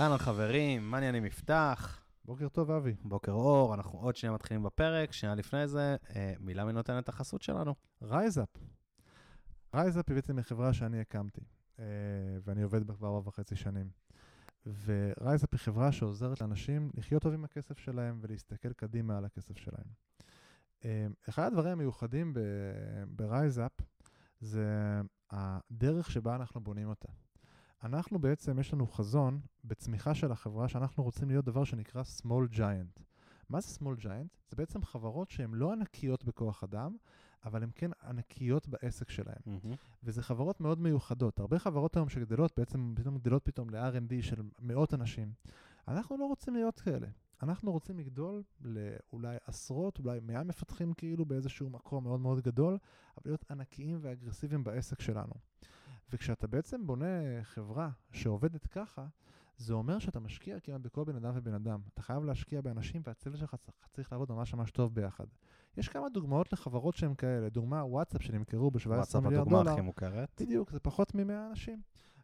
אהלן חברים, מה העניינים יפתח? בוקר טוב, אבי. בוקר אור, אנחנו עוד שנייה מתחילים בפרק, שנייה לפני זה, אה, מילה מי נותן את החסות שלנו. RiseUp. RiseUp היא בעצם חברה שאני הקמתי, אה, ואני עובד בה כבר ארבע וחצי שנים. ו RiseUp היא חברה שעוזרת לאנשים לחיות טוב עם הכסף שלהם ולהסתכל קדימה על הכסף שלהם. אה, אחד הדברים המיוחדים ב RiseUp זה הדרך שבה אנחנו בונים אותה. אנחנו בעצם, יש לנו חזון בצמיחה של החברה שאנחנו רוצים להיות דבר שנקרא small giant. מה זה small giant? זה בעצם חברות שהן לא ענקיות בכוח אדם, אבל הן כן ענקיות בעסק שלהן. Mm-hmm. וזה חברות מאוד מיוחדות. הרבה חברות היום שגדלות, בעצם פתאום גדלות פתאום ל-R&D של מאות אנשים. אנחנו לא רוצים להיות כאלה. אנחנו רוצים לגדול לאולי עשרות, אולי מאה מפתחים כאילו באיזשהו מקום מאוד מאוד גדול, אבל להיות ענקיים ואגרסיביים בעסק שלנו. וכשאתה בעצם בונה חברה שעובדת ככה, זה אומר שאתה משקיע כמעט בכל בן אדם ובן אדם. אתה חייב להשקיע באנשים והצוות שלך צריך, לעבוד ממש ממש טוב ביחד. יש כמה דוגמאות לחברות שהן כאלה. דוגמה, וואטסאפ שנמכרו ב-17 מיליארד דולר. וואטסאפ הדוגמה הכי מוכרת. בדיוק, זה פחות מ-100 אנשים.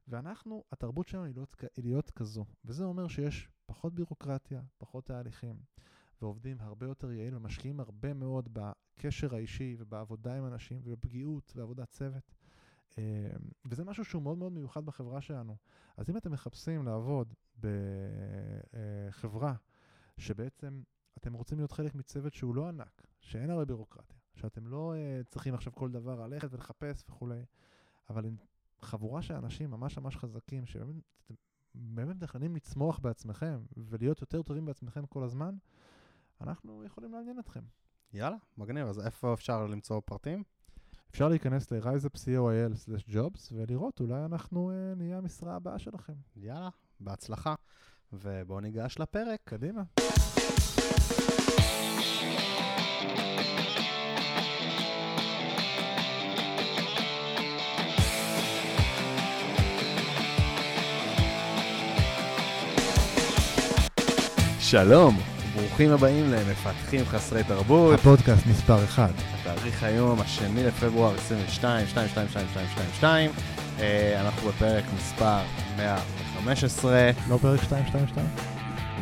ואנחנו, התרבות שלנו היא להיות, היא להיות כזו. וזה אומר שיש פחות בירוקרטיה, פחות תהליכים, ועובדים הרבה יותר יעיל ומשקיעים הרבה מאוד בקשר האישי ובעבודה עם אנשים ובפגיעות ועבודת צוות. אמ, וזה משהו שהוא מאוד מאוד מיוחד בחברה שלנו. אז אם אתם מחפשים לעבוד בחברה שבעצם אתם רוצים להיות חלק מצוות שהוא לא ענק, שאין הרבה בירוקרטיה, שאתם לא uh, צריכים עכשיו כל דבר ללכת ולחפש וכולי, אבל עם חבורה של אנשים ממש ממש חזקים, שבאמת מתכננים לצמוח בעצמכם ולהיות יותר טובים בעצמכם כל הזמן, אנחנו יכולים לעניין אתכם. יאללה, מגניב. אז איפה אפשר למצוא פרטים? אפשר להיכנס ל-riseup.co.il/jobs ולראות, אולי אנחנו uh, נהיה המשרה הבאה שלכם. יאללה, בהצלחה. ובואו ניגש לפרק. קדימה. שלום, ברוכים הבאים למפתחים חסרי תרבות. הפודקאסט מספר 1. התאריך היום, השני לפברואר 22, 2, 2, 2, 2, 2, 2. אנחנו בפרק מספר 115. לא פרק 2, 2, 2?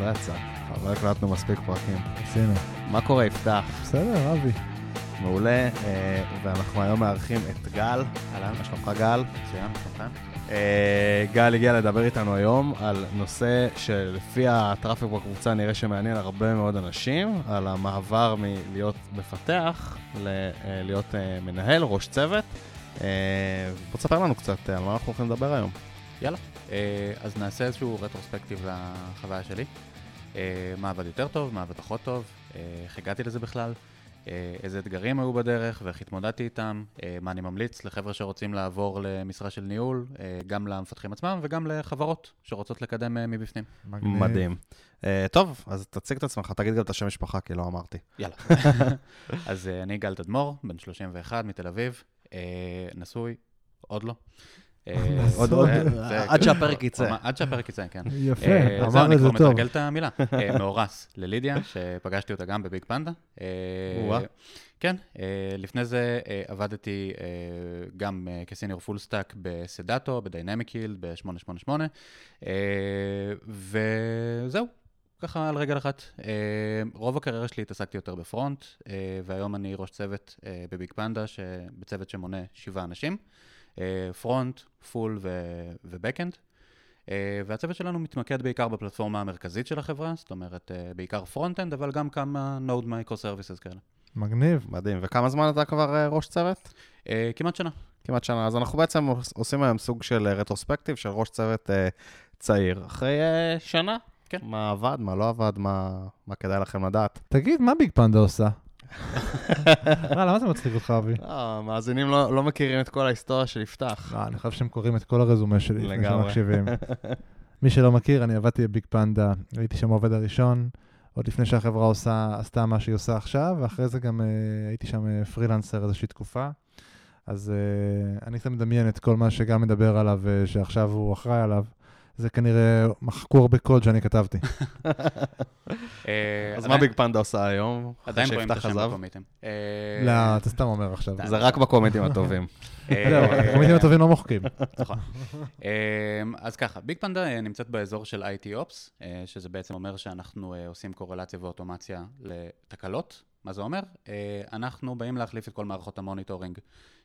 לא יצא, אבל לא הקלטנו מספיק פרקים. עשינו. מה קורה, יפתח? בסדר, אבי. מעולה, אה, ואנחנו היום מארחים את גל. אהלן, מה שלומך גל? מצוין, שלומכם? אה, גל הגיע לדבר איתנו היום על נושא שלפי הטראפיק בקבוצה נראה שמעניין הרבה מאוד אנשים, על המעבר מלהיות מפתח ללהיות אה, מנהל, ראש צוות. בוא תספר לנו קצת על מה אנחנו הולכים לדבר היום. יאללה, אז נעשה איזשהו רטרוספקטיב לחוויה שלי. מה עבד יותר טוב, מה עבד פחות טוב, איך הגעתי לזה בכלל. אה, איזה אתגרים היו בדרך ואיך התמודדתי איתם, אה, מה אני ממליץ לחבר'ה שרוצים לעבור למשרה של ניהול, אה, גם למפתחים עצמם וגם לחברות שרוצות לקדם מבפנים. מגניב. מדהים. טוב, אז תציג את עצמך, תגיד גם את השם משפחה, כי לא אמרתי. יאללה. אז אני גל תדמור, בן 31 מתל אביב, נשוי, עוד לא. אה, עוד עוד, עד שהפרק יצא. עד שהפרק יצא, כן. יפה, אה, אמרנו את זה טוב. זהו, אני כבר מתרגל את המילה. אה, מאורס ללידיה, שפגשתי אותה גם ב BigPanda. כן, לפני זה עבדתי גם כ senior full stack ב Cedato, ב Dynamic Yield, ב-888, וזהו, ככה על רגל אחת. רוב הקריירה שלי התעסקתי יותר ב front, והיום אני ראש צוות ב BigPanda, בצוות שמונה שבעה אנשים. front, full ו backend. והצוות שלנו מתמקד בעיקר בפלטפורמה המרכזית של החברה, זאת אומרת, אה, בעיקר front-end, אבל גם כמה Node microservices כאלה. מגניב. מדהים. וכמה זמן אתה כבר ראש צוות? כמעט שנה. כמעט שנה. אז אנחנו בעצם עושים היום סוג של רטרוספקטיב של ראש צוות צעיר. אחרי שנה, כן. מה עבד, מה לא עבד, מה, מה כדאי לכם לדעת. תגיד, מה ביג פנדה עושה? מה, למה זה מצחיק אותך, אבי? לא, המאזינים לא, לא מכירים את כל ההיסטוריה של יפתח. לא, אני חושב שהם קוראים את כל הרזומה שלי לפני שהם מקשיבים. מי שלא מכיר, אני עבדתי בביג פנדה, הייתי שם העובד הראשון, עוד לפני שהחברה עושה, עשתה מה שהיא עושה עכשיו, ואחרי זה גם uh, הייתי שם uh, פרילנסר איזושהי תקופה. אז uh, אני קצת מדמיין את כל מה שגם מדבר עליו, uh, שעכשיו הוא אחראי עליו. זה כנראה, מחקו הרבה קוד שאני כתבתי. אה, אז מה ביג פנדה עושה היום? עדיין רואים את השם עזב? בקומיטים. אה, לא, אתה סתם אומר עכשיו. זה רק בקומטים הטובים. אה, זהו, הקומיטים הטובים לא מוחקים. נכון. אז ככה, ביג פנדה אה, נמצאת באזור של IT Ops, אה, שזה בעצם אומר שאנחנו אה, עושים קורלציה ואוטומציה לתקלות. מה זה אומר? אה, אנחנו באים להחליף את כל מערכות ה monitoring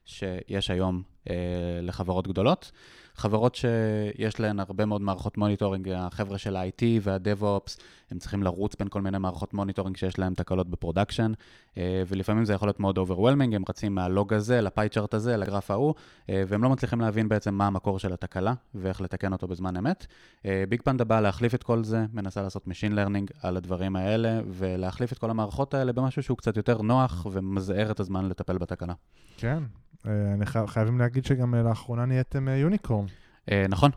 שיש היום אה, לחברות גדולות. חברות שיש להן הרבה מאוד מערכות monitoring, החבר'ה של ה-IT וה-DevOps, הם צריכים לרוץ בין כל מיני מערכות monitoring שיש להם תקלות ב production, אה, ולפעמים זה יכול להיות מאוד overwhelming, הם רצים מהלוג הזה, ל pie chart הזה, לגרף ההוא, אה, והם לא מצליחים להבין בעצם מה המקור של התקלה ואיך לתקן אותו בזמן אמת. אה, BigPanda באה להחליף את כל זה, מנסה לעשות Machine Learning על הדברים האלה, ולהחליף את כל המערכות האלה במשהו שהוא קצת יותר נוח וממזער את הזמן לטפל בתקלה. כן. אה, אני חייב- חייבים להגיד שגם אה, לאחרונה נהייתם אה, יוניקורן. נכון,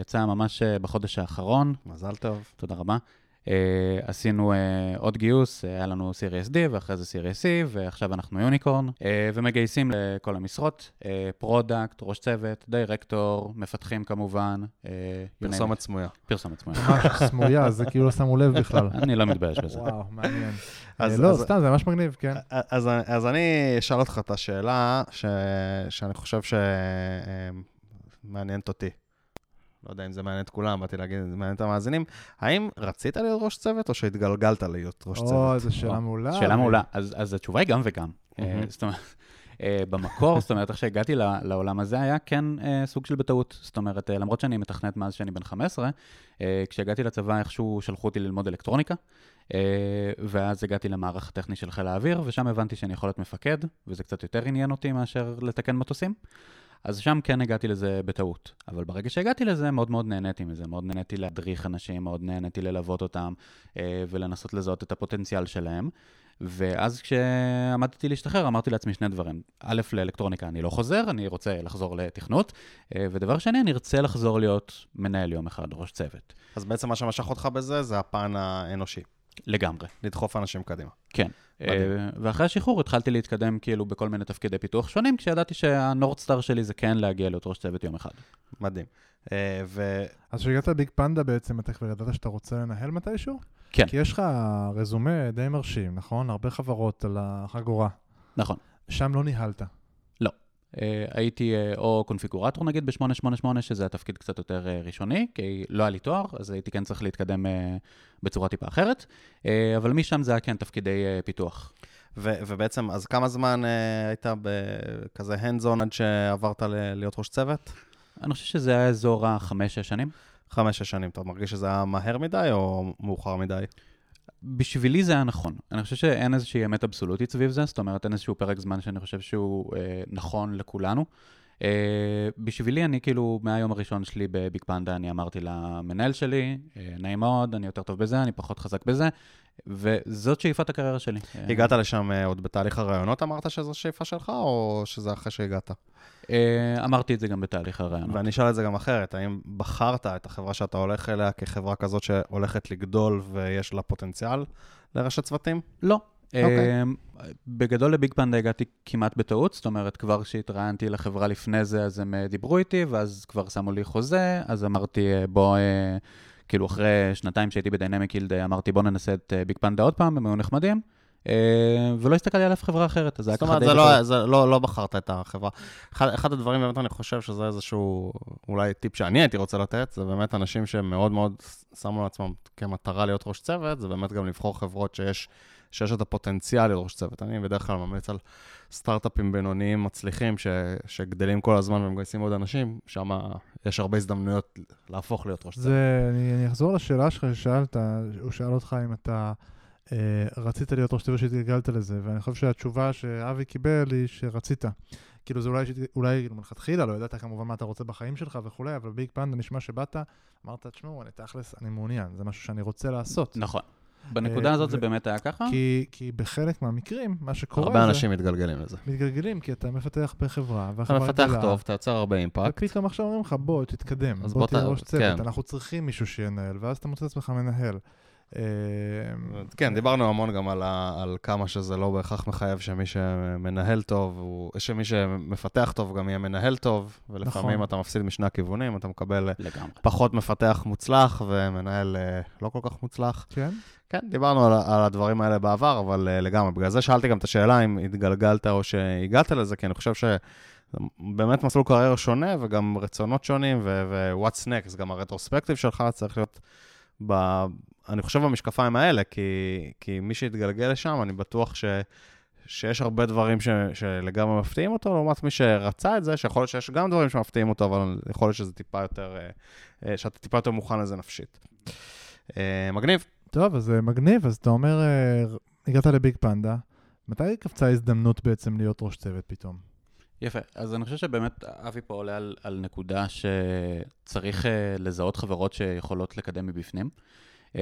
יצא ממש בחודש האחרון, מזל טוב. תודה רבה. אה, עשינו אה, עוד גיוס, uh, היה לנו Series D ואחרי זה Series C, ועכשיו אנחנו unicorn, אה, ומגייסים לכל המשרות, אה, product, ראש צוות, דירקטור, מפתחים כמובן. uh, פרסומת. סמויה. פרסומת סמויה. ממש סמויה, זה כאילו לא שמו לב בכלל. אני לא מתבייש בזה. וואו, מעניין. אז- לא, אז- סתם, זה ממש מגניב, כן. אז, אז אני אשאל אותך את השאלה ש, שאני חושב שמעניינת אותי. לא יודע אם זה מעניין את כולם, באתי להגיד, זה מעניין את המאזינים. האם רצית להיות ראש צוות או שהתגלגלת להיות ראש או, צוות? זו שאלה או, מעולה. שאלה מעולה. אז, אז התשובה היא גם וגם. אה. זאת אומרת, אה, במקור, זאת אומרת, איך שהגעתי ל- לעולם הזה, היה כן אה, סוג של בטעות. זאת אומרת, אה, למרות שאני מתכנת מאז שאני בן 15, אה, כשהגעתי לצבא איכשהו שלחו אותי ללמוד אלקטרוניקה, אה, ואז הגעתי למערך הטכני של חיל האוויר, ושם הבנתי שאני יכול להיות מפקד, וזה קצת יותר עניין אותי מאשר לתקן מטוסים. אז שם כן הגעתי לזה בטעות. אבל ברגע שהגעתי לזה, מאוד מאוד נהניתי מזה. מאוד נהניתי להדריך אנשים, מאוד נהניתי ללוות אותם, אה, ולנסות לזהות את הפוטנציאל שלהם. ואז כשעמדתי להשתחרר, אמרתי לעצמי שני דברים. א', לאלקטרוניקה אני לא חוזר, אני רוצה לחזור לתכנות. אה, ודבר שני, אני ארצה לחזור להיות מנהל יום אחד, ראש צוות. אז בעצם מה שמשך אותך בזה זה הפן האנושי, לגמרי. לדחוף אנשים קדימה. כן. אה, ואחרי השחרור התחלתי להתקדם כאילו בכל מיני תפקידי פיתוח שונים, כשידעתי שהנורדסטאר שלי זה כן להגיע להיות ראש צוות יום אחד. מדהים. אה, ו... אז כשהגעת לביג פנדה בעצם, אתה כבר ידעת שאתה רוצה לנהל מתישהו? כן. כי יש לך רזומה די מרשים, נכון? הרבה חברות על החגורה. נכון. שם לא ניהלת. אה, הייתי אה, או קונפיגורטור נגיד ב-888, שזה התפקיד קצת יותר אה, ראשוני, כי לא היה לי תואר, אז הייתי כן צריך להתקדם בצורה טיפה אחרת, אבל משם זה היה כן תפקידי פיתוח. ו- ובעצם, אז כמה זמן היית בכזה on עד שעברת ל- להיות ראש צוות? אני חושב שזה היה אזור החמש-שש שנים. חמש-שש שנים. אתה מרגיש שזה היה מהר מדי או מאוחר מדי? בשבילי זה היה נכון. אני חושב שאין איזושהי אמת אבסולוטית סביב זה, זאת אומרת, אין איזשהו פרק זמן שאני חושב שהוא אה, נכון לכולנו. אה, בשבילי, אני כאילו, מהיום הראשון שלי בביג פנדה, אני אמרתי למנהל שלי, אה, נעים מאוד, אני יותר טוב בזה, אני פחות חזק בזה, וזאת שאיפת הקריירה שלי. הגעת לשם אה, עוד בתהליך הרעיונות, אמרת שזו שאיפה שלך, או שזה אחרי שהגעת? אה, אמרתי את זה גם בתהליך הרעיונות. ואני אשאל את זה גם אחרת, האם בחרת את החברה שאתה הולך אליה כחברה כזאת שהולכת לגדול ויש לה פוטנציאל לרשת צוותים? לא. אוקיי. אמ, בגדול לביג פנדה הגעתי כמעט בטעות, זאת אומרת, כבר כשהתראיינתי לחברה לפני זה, אז הם אה, דיברו איתי, ואז כבר שמו לי חוזה, אז אמרתי, אה, בוא, אה, כאילו אחרי שנתיים שהייתי בדיינמיק יילד, אמרתי, בוא ננסה את אה, ביג פנדה עוד פעם, הם היו נחמדים, אה, ולא הסתכלתי על אף חברה אחרת, אז זה היה זאת ככה אומרת, די זה בטעות. לא, זה לא, לא בחרת את החברה. אחד, אחד הדברים, באמת, אני חושב שזה איזשהו, אולי טיפ שאני הייתי רוצה לתת, זה באמת אנשים שמאוד מאוד שמו לעצמם כמטרה להיות ראש צוות, זה באמת גם לבחור חברות שיש, שיש את הפוטנציאל להיות ראש צוות. אני בדרך כלל ממליץ על סטארט-אפים בינוניים מצליחים, ש, שגדלים כל הזמן ומגייסים עוד אנשים, שם יש הרבה הזדמנויות להפוך להיות ראש צוות. זה, אני, אני אחזור לשאלה שלך ששאלת, הוא שאל אותך אם אתה אה, רצית להיות ראש צוות שהתגלגלת לזה, ואני חושב שהתשובה שאבי קיבל היא שרצית. כאילו זה אולי, אולי כאילו מלכתחילה, לא ידעת כמובן מה אתה רוצה בחיים שלך וכולי, אבל ביג פנדה נשמע שבאת, אמרת, תשמעו, אני תכלס, אני מעוניין, זה משהו שאני רוצה לעשות. נכון. בנקודה הזאת זה באמת היה ככה. כי, כי בחלק מהמקרים, מה שקורה הרבה זה, אנשים מתגלגלים לזה. מתגלגלים, כי אתה מפתח בחברה, אתה מפתח גדלה, טוב, אתה יוצר הרבה אימפקט. ופתאום עכשיו אומרים לך, בוא, תתקדם, אז בוא בוא תהיה ראש צוות, כן. אנחנו צריכים מישהו שינהל, ואז אתה מוצא את עצמך מנהל. אה, כן, דיברנו המון גם על, ה, על כמה שזה לא בהכרח מחייב שמי שמנהל טוב, הוא, שמי שמפתח טוב גם יהיה מנהל טוב, ולפעמים נכון. אתה מפסיד משני הכיוונים, אתה מקבל לגמרי. פחות מפתח מוצלח ומנהל אה, לא כל כך מוצלח. כן? כן, דיברנו על, על הדברים האלה בעבר, אבל uh, לגמרי. בגלל זה שאלתי גם את השאלה אם התגלגלת או שהגעת לזה, כי אני חושב שבאמת מסלול קריירה שונה, וגם רצונות שונים, ו-what's next, גם הרטרוספקטיב שלך צריך להיות, ב, אני חושב, במשקפיים האלה, כי, כי מי שהתגלגל לשם, אני בטוח ש... שיש הרבה דברים ש, שלגמרי מפתיעים אותו, לעומת מי שרצה את זה, שיכול להיות שיש גם דברים שמפתיעים אותו, אבל יכול להיות שזה טיפה יותר, אה, אה, שאתה טיפה יותר מוכן לזה נפשית. אה, מגניב. טוב, אז מגניב, אז אתה אומר, הגעת לביג פנדה, מתי קפצה ההזדמנות בעצם להיות ראש צוות פתאום? יפה, אז אני חושב שבאמת אבי פה עולה על, על נקודה שצריך uh, לזהות חברות שיכולות לקדם מבפנים. Uh,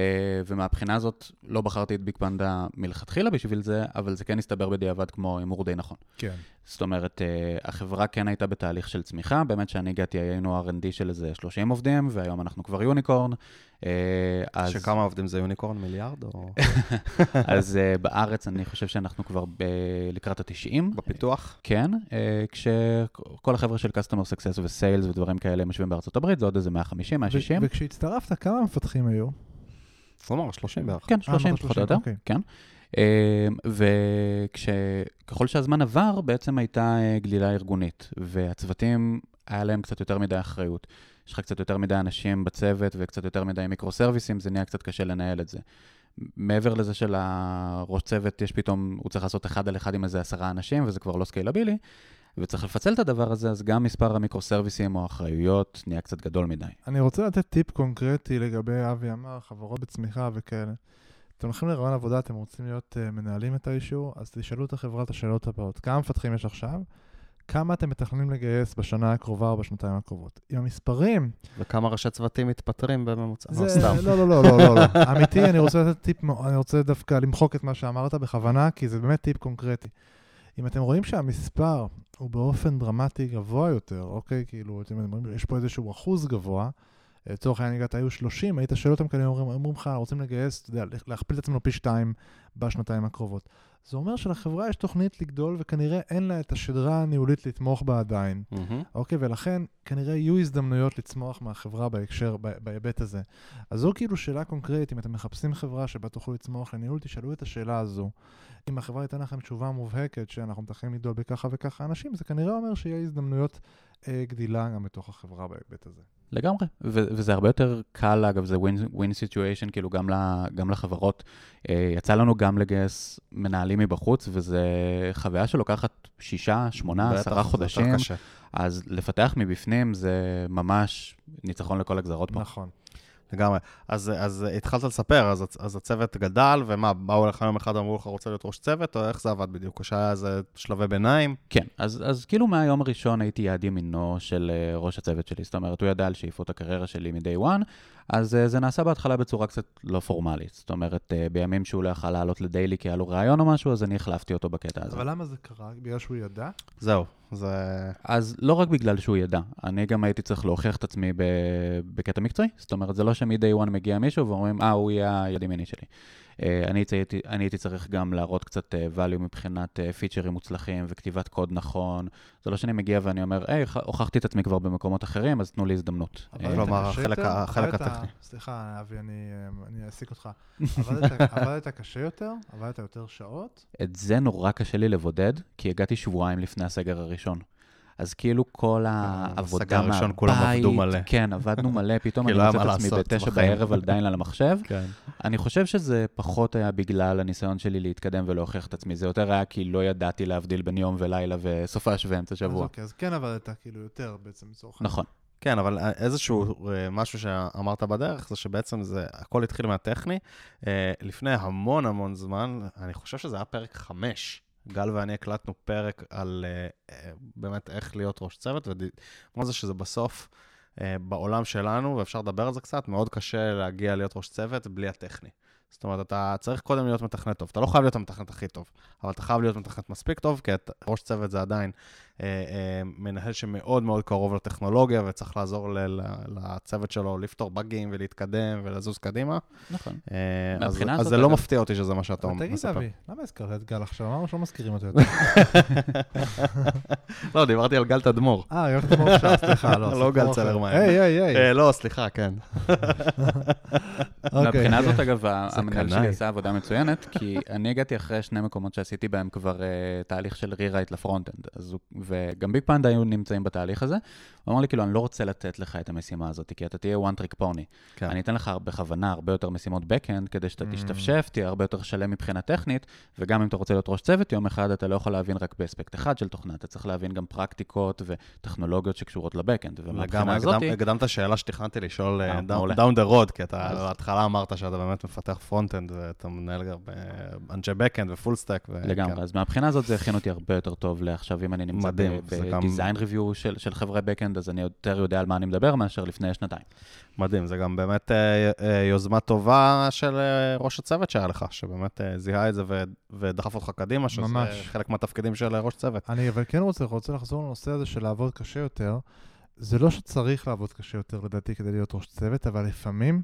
ומהבחינה הזאת לא בחרתי את ביג פנדה מלכתחילה בשביל זה, אבל זה כן הסתבר בדיעבד כמו הימור די נכון. כן. זאת אומרת, uh, החברה כן הייתה בתהליך של צמיחה, באמת שאני הגעתי היינו R&D של איזה 30 עובדים, והיום אנחנו כבר יוניקורן. Uh, אז... שכמה עובדים זה יוניקורן? מיליארד? או... אז בארץ אני חושב שאנחנו כבר ב- לקראת ה-90. בפיתוח? כן, אה, כשכל החבר'ה של Customer Success ו-Sales ודברים כאלה הם יושבים בארצות הברית, זה עוד איזה 150, 160. ו- וכשהצטרפת, כמה מפתחים היו? אמר 30 בערך. כן, אה, 30 אמרת פחות 30, או יותר. כן. וככל שהזמן עבר, בעצם הייתה אה, גלילה ארגונית, והצוותים, היה להם קצת יותר מדי אחריות. יש לך קצת יותר מדי אנשים בצוות וקצת יותר מדי microservices, זה נהיה קצת קשה לנהל את זה. מעבר לזה שלראש צוות יש פתאום, הוא צריך לעשות אחד על אחד עם איזה עשרה אנשים, וזה כבר לא scalable, וצריך לפצל את הדבר הזה, אז גם מספר ה microservices או האחריויות נהיה קצת גדול מדי. אני רוצה לתת טיפ קונקרטי לגבי אבי אמר, חברות בצמיחה וכאלה. אתם הולכים לראיון עבודה, אתם רוצים להיות אה, מנהלים את האישור, אז תשאלו את החברה את השאלות הבאות. כמה מפתחים יש עכשיו? כמה אתם מתכננים לגייס בשנה הקרובה או בשנתיים הקרובות? עם המספרים, וכמה ראשי צוותים מתפטרים בממוצע? לא, זה... סתם. לא, לא, לא, לא, לא, לא. אמיתי, אני רוצה לתת טיפ, אני רוצה דווקא למחוק את מה שאמרת בכוונה, כי זה באמת טיפ קונקרטי. אם אתם רואים שהמספר הוא באופן דרמטי גבוה יותר, אוקיי? כאילו, אתם אומרים, יש פה איזשהו אחוז גבוה, לצורך העניין הגעת, היו 30, היית שואל אותם כאלה, אומרים, לך, רוצים לגייס, אתה יודע, להכפיל את עצמנו פי שתיים בשנתיים הקרובות. זה אומר שלחברה יש תוכנית לגדול, וכנראה אין לה את השדרה הניהולית לתמוך בה עדיין. מהמם. אוקיי, ולכן כנראה יהיו הזדמנויות לצמוח מהחברה בהקשר, בהיבט הזה. אז זו כאילו שאלה קונקרטית, אם אתם מחפשים חברה שבה תוכלו לצמוח לניהול, תשאלו את השאלה הזו. אם החברה ייתן לכם תשובה מובהקת שאנחנו מתכננים לגדול בככה וככה אנשים, זה כנראה אומר שיהיה הזדמנויות אה, גדילה גם בתוך החברה בהיבט הזה. לגמרי, ו- וזה הרבה יותר קל, אגב, זה win, win situation, כאילו גם, ל- גם לחברות. אה, יצא לנו גם לגייס מנהלים מבחוץ, וזו חוויה שלוקחת שישה, שמונה, עשרה חודשים. אז לפתח מבפנים זה ממש ניצחון לכל הגזרות פה. נכון. לגמרי. אז, אז התחלת לספר, אז, אז הצוות גדל, ומה, באו אליך יום אחד, אמרו לך, רוצה להיות ראש צוות, או איך זה עבד בדיוק? או שהיה איזה שלבי ביניים? כן, אז, אז כאילו מהיום הראשון הייתי יד ימינו של אה, ראש הצוות שלי, זאת אומרת, הוא ידע על שאיפות הקריירה שלי מ-day one, אז אה, זה נעשה בהתחלה בצורה קצת לא פורמלית. זאת אומרת, אה, בימים שהוא לא יכל לעלות לדיילי כי היה לו רעיון או משהו, אז אני החלפתי אותו בקטע הזה. אבל למה זה קרה? בגלל שהוא ידע? זהו, זה... אז לא רק בגלל שהוא ידע, אני גם הייתי צריך להוכיח את עצמי ב- בקטע מקצועי. זאת אומרת, זה לא שמ-day one מגיע מישהו ואומרים, אה, הוא יהיה היד ימיני שלי. אה, אני הייתי, אני הייתי צריך גם להראות קצת אה, value מבחינת אה, פיצ'רים מוצלחים וכתיבת קוד נכון. זה לא שאני מגיע ואני אומר, היי, הוכ- הוכחתי את עצמי כבר במקומות אחרים, אז תנו לי הזדמנות. אה, כלומר, החלק הטכני. סליחה, אבי, אני, אה, אני אעסיק אותך. עבדת, עבדת קשה יותר? עבדת יותר שעות? את זה נורא קשה לי לבודד, כי הגעתי שבועיים לפני הסגר הראשון. אז כאילו כל העבודה בסגר הראשון מהבית, כולם עבדו מלא. כן, עבדנו מלא, פתאום כי אני מוצא את עצמי בתשע. בערב עדיין על המחשב. כן. אני חושב שזה פחות היה בגלל הניסיון שלי להתקדם ולהוכיח את עצמי, זה יותר היה כי לא ידעתי להבדיל בין יום ולילה וסופש ואמצע שבוע. אוקיי, אז כן עבדת כאילו יותר בעצם לצורך העניין. נכון. כן, אבל איזשהו אה, משהו שאמרת בדרך, זה שבעצם זה, הכל התחיל מהטכני. אה, לפני המון המון זמן, אני חושב שזה היה פרק חמש. גל ואני הקלטנו פרק על אה, באמת איך להיות ראש צוות, וכמו זה שזה בסוף, אה, בעולם שלנו, ואפשר לדבר על זה קצת, מאוד קשה להגיע להיות ראש צוות בלי הטכני. זאת אומרת, אתה צריך קודם להיות מתכנת טוב. אתה לא חייב להיות המתכנת הכי טוב, אבל אתה חייב להיות מתכנת מספיק טוב, כי את, ראש צוות זה עדיין מנהל שמאוד מאוד קרוב לטכנולוגיה וצריך לעזור ל- לצוות שלו לפתור באגים ולהתקדם ולזוז קדימה. נכון. אה, אז זה לא מפתיע אותי שזה מה שאתה אבל תגיד, מספר. אבי, למה הזכרת את גל עכשיו? אמרנו שלא מזכירים אותו יותר. לא, דיברתי על גל תדמור. אה, יואל תדמור עכשיו, סליחה, לא. לא גל אחר. צלרמייר. היי, היי, היי. אה, לא, סליחה, כן. אוקיי. מהבחינה הזאת, אגב, המנהל. שלי עשה עבודה מצוינת, כי אני הגעתי אחרי שני מקומות שעשיתי בהם כבר תהליך של rewrite ל front-end, וגם BigPanda היו נמצאים בתהליך הזה. הוא אמר לי, כאילו, אני לא רוצה לתת לך את המשימה הזאת, כי אתה תהיה one trick pony. כן. אני אתן לך בכוונה הרבה יותר משימות backend, כדי שאתה אמ. תשתפשף, תהיה הרבה יותר שלם מבחינה טכנית, וגם אם אתה רוצה להיות ראש צוות, יום אחד אתה לא יכול להבין רק ב aspect אחד של תוכנה, אתה צריך להבין גם פרקטיקות וטכנולוגיות שקשורות ל backend. ומהבחינה לגמרי, הזאת, הקדם- הקדמת שאלה שתכננתי לשאול. down the road, כי אתה אז- בהתחלה אמרת שאתה באמת מפתח front-end ואתה מנהל גם אה, אנשי backend ו full stack. לגמרי, אז מהבחינה הזאת זה הכין אותי הרבה יותר טוב לעכשיו, אם אני נמצא מדהים, זה גם- בדיזיין ריוויו של, של חברי backend, אז אני יותר יודע על מה אני מדבר מאשר לפני שנתיים. מדהים, זה גם באמת אה, אה, יוזמה טובה של אה, ראש הצוות שהיה לך, שבאמת אה, זיהה את זה ו- ודחף אותך קדימה, שזה ממש. חלק מהתפקידים של אה, ראש צוות. אני אבל כן רוצה, רוצה לחזור לנושא הזה של לעבוד קשה יותר. זה לא שצריך לעבוד קשה יותר, לדעתי, כדי להיות ראש צוות, אבל לפעמים,